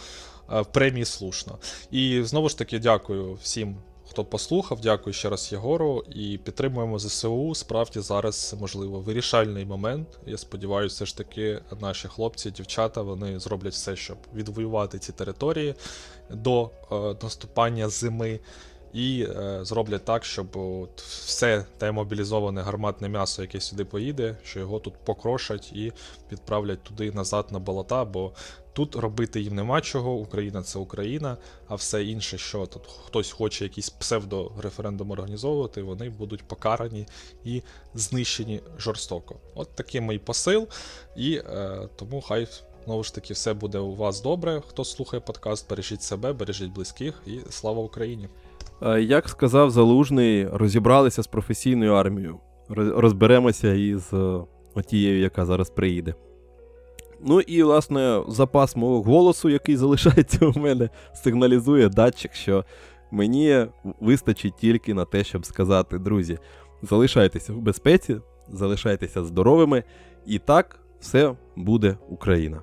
е, премії слушно. І знову ж таки дякую всім. Хто послухав. Дякую ще раз Єгору. І підтримуємо ЗСУ. Справді зараз, можливо, вирішальний момент. Я сподіваюся, ж таки наші хлопці, дівчата, вони зроблять все, щоб відвоювати ці території до е, наступання зими. І е, зроблять так, щоб от все те мобілізоване гарматне м'ясо, яке сюди поїде, що його тут покрошать і відправлять туди назад на болота. Бо тут робити їм нема чого. Україна це Україна, а все інше, що тут хтось хоче якийсь псевдореферендум організовувати, вони будуть покарані і знищені жорстоко. От такий мій посил. І е, тому хай. Знову ж таки, все буде у вас добре. Хто слухає подкаст, бережіть себе, бережіть близьких і слава Україні! Е, Як сказав Залужний, розібралися з професійною армією. Розберемося із е, отією, яка зараз приїде. Ну і, власне, запас мого голосу, який залишається у мене, сигналізує датчик, що мені вистачить тільки на те, щоб сказати, друзі, залишайтеся в безпеці, залишайтеся здоровими, і так все буде Україна.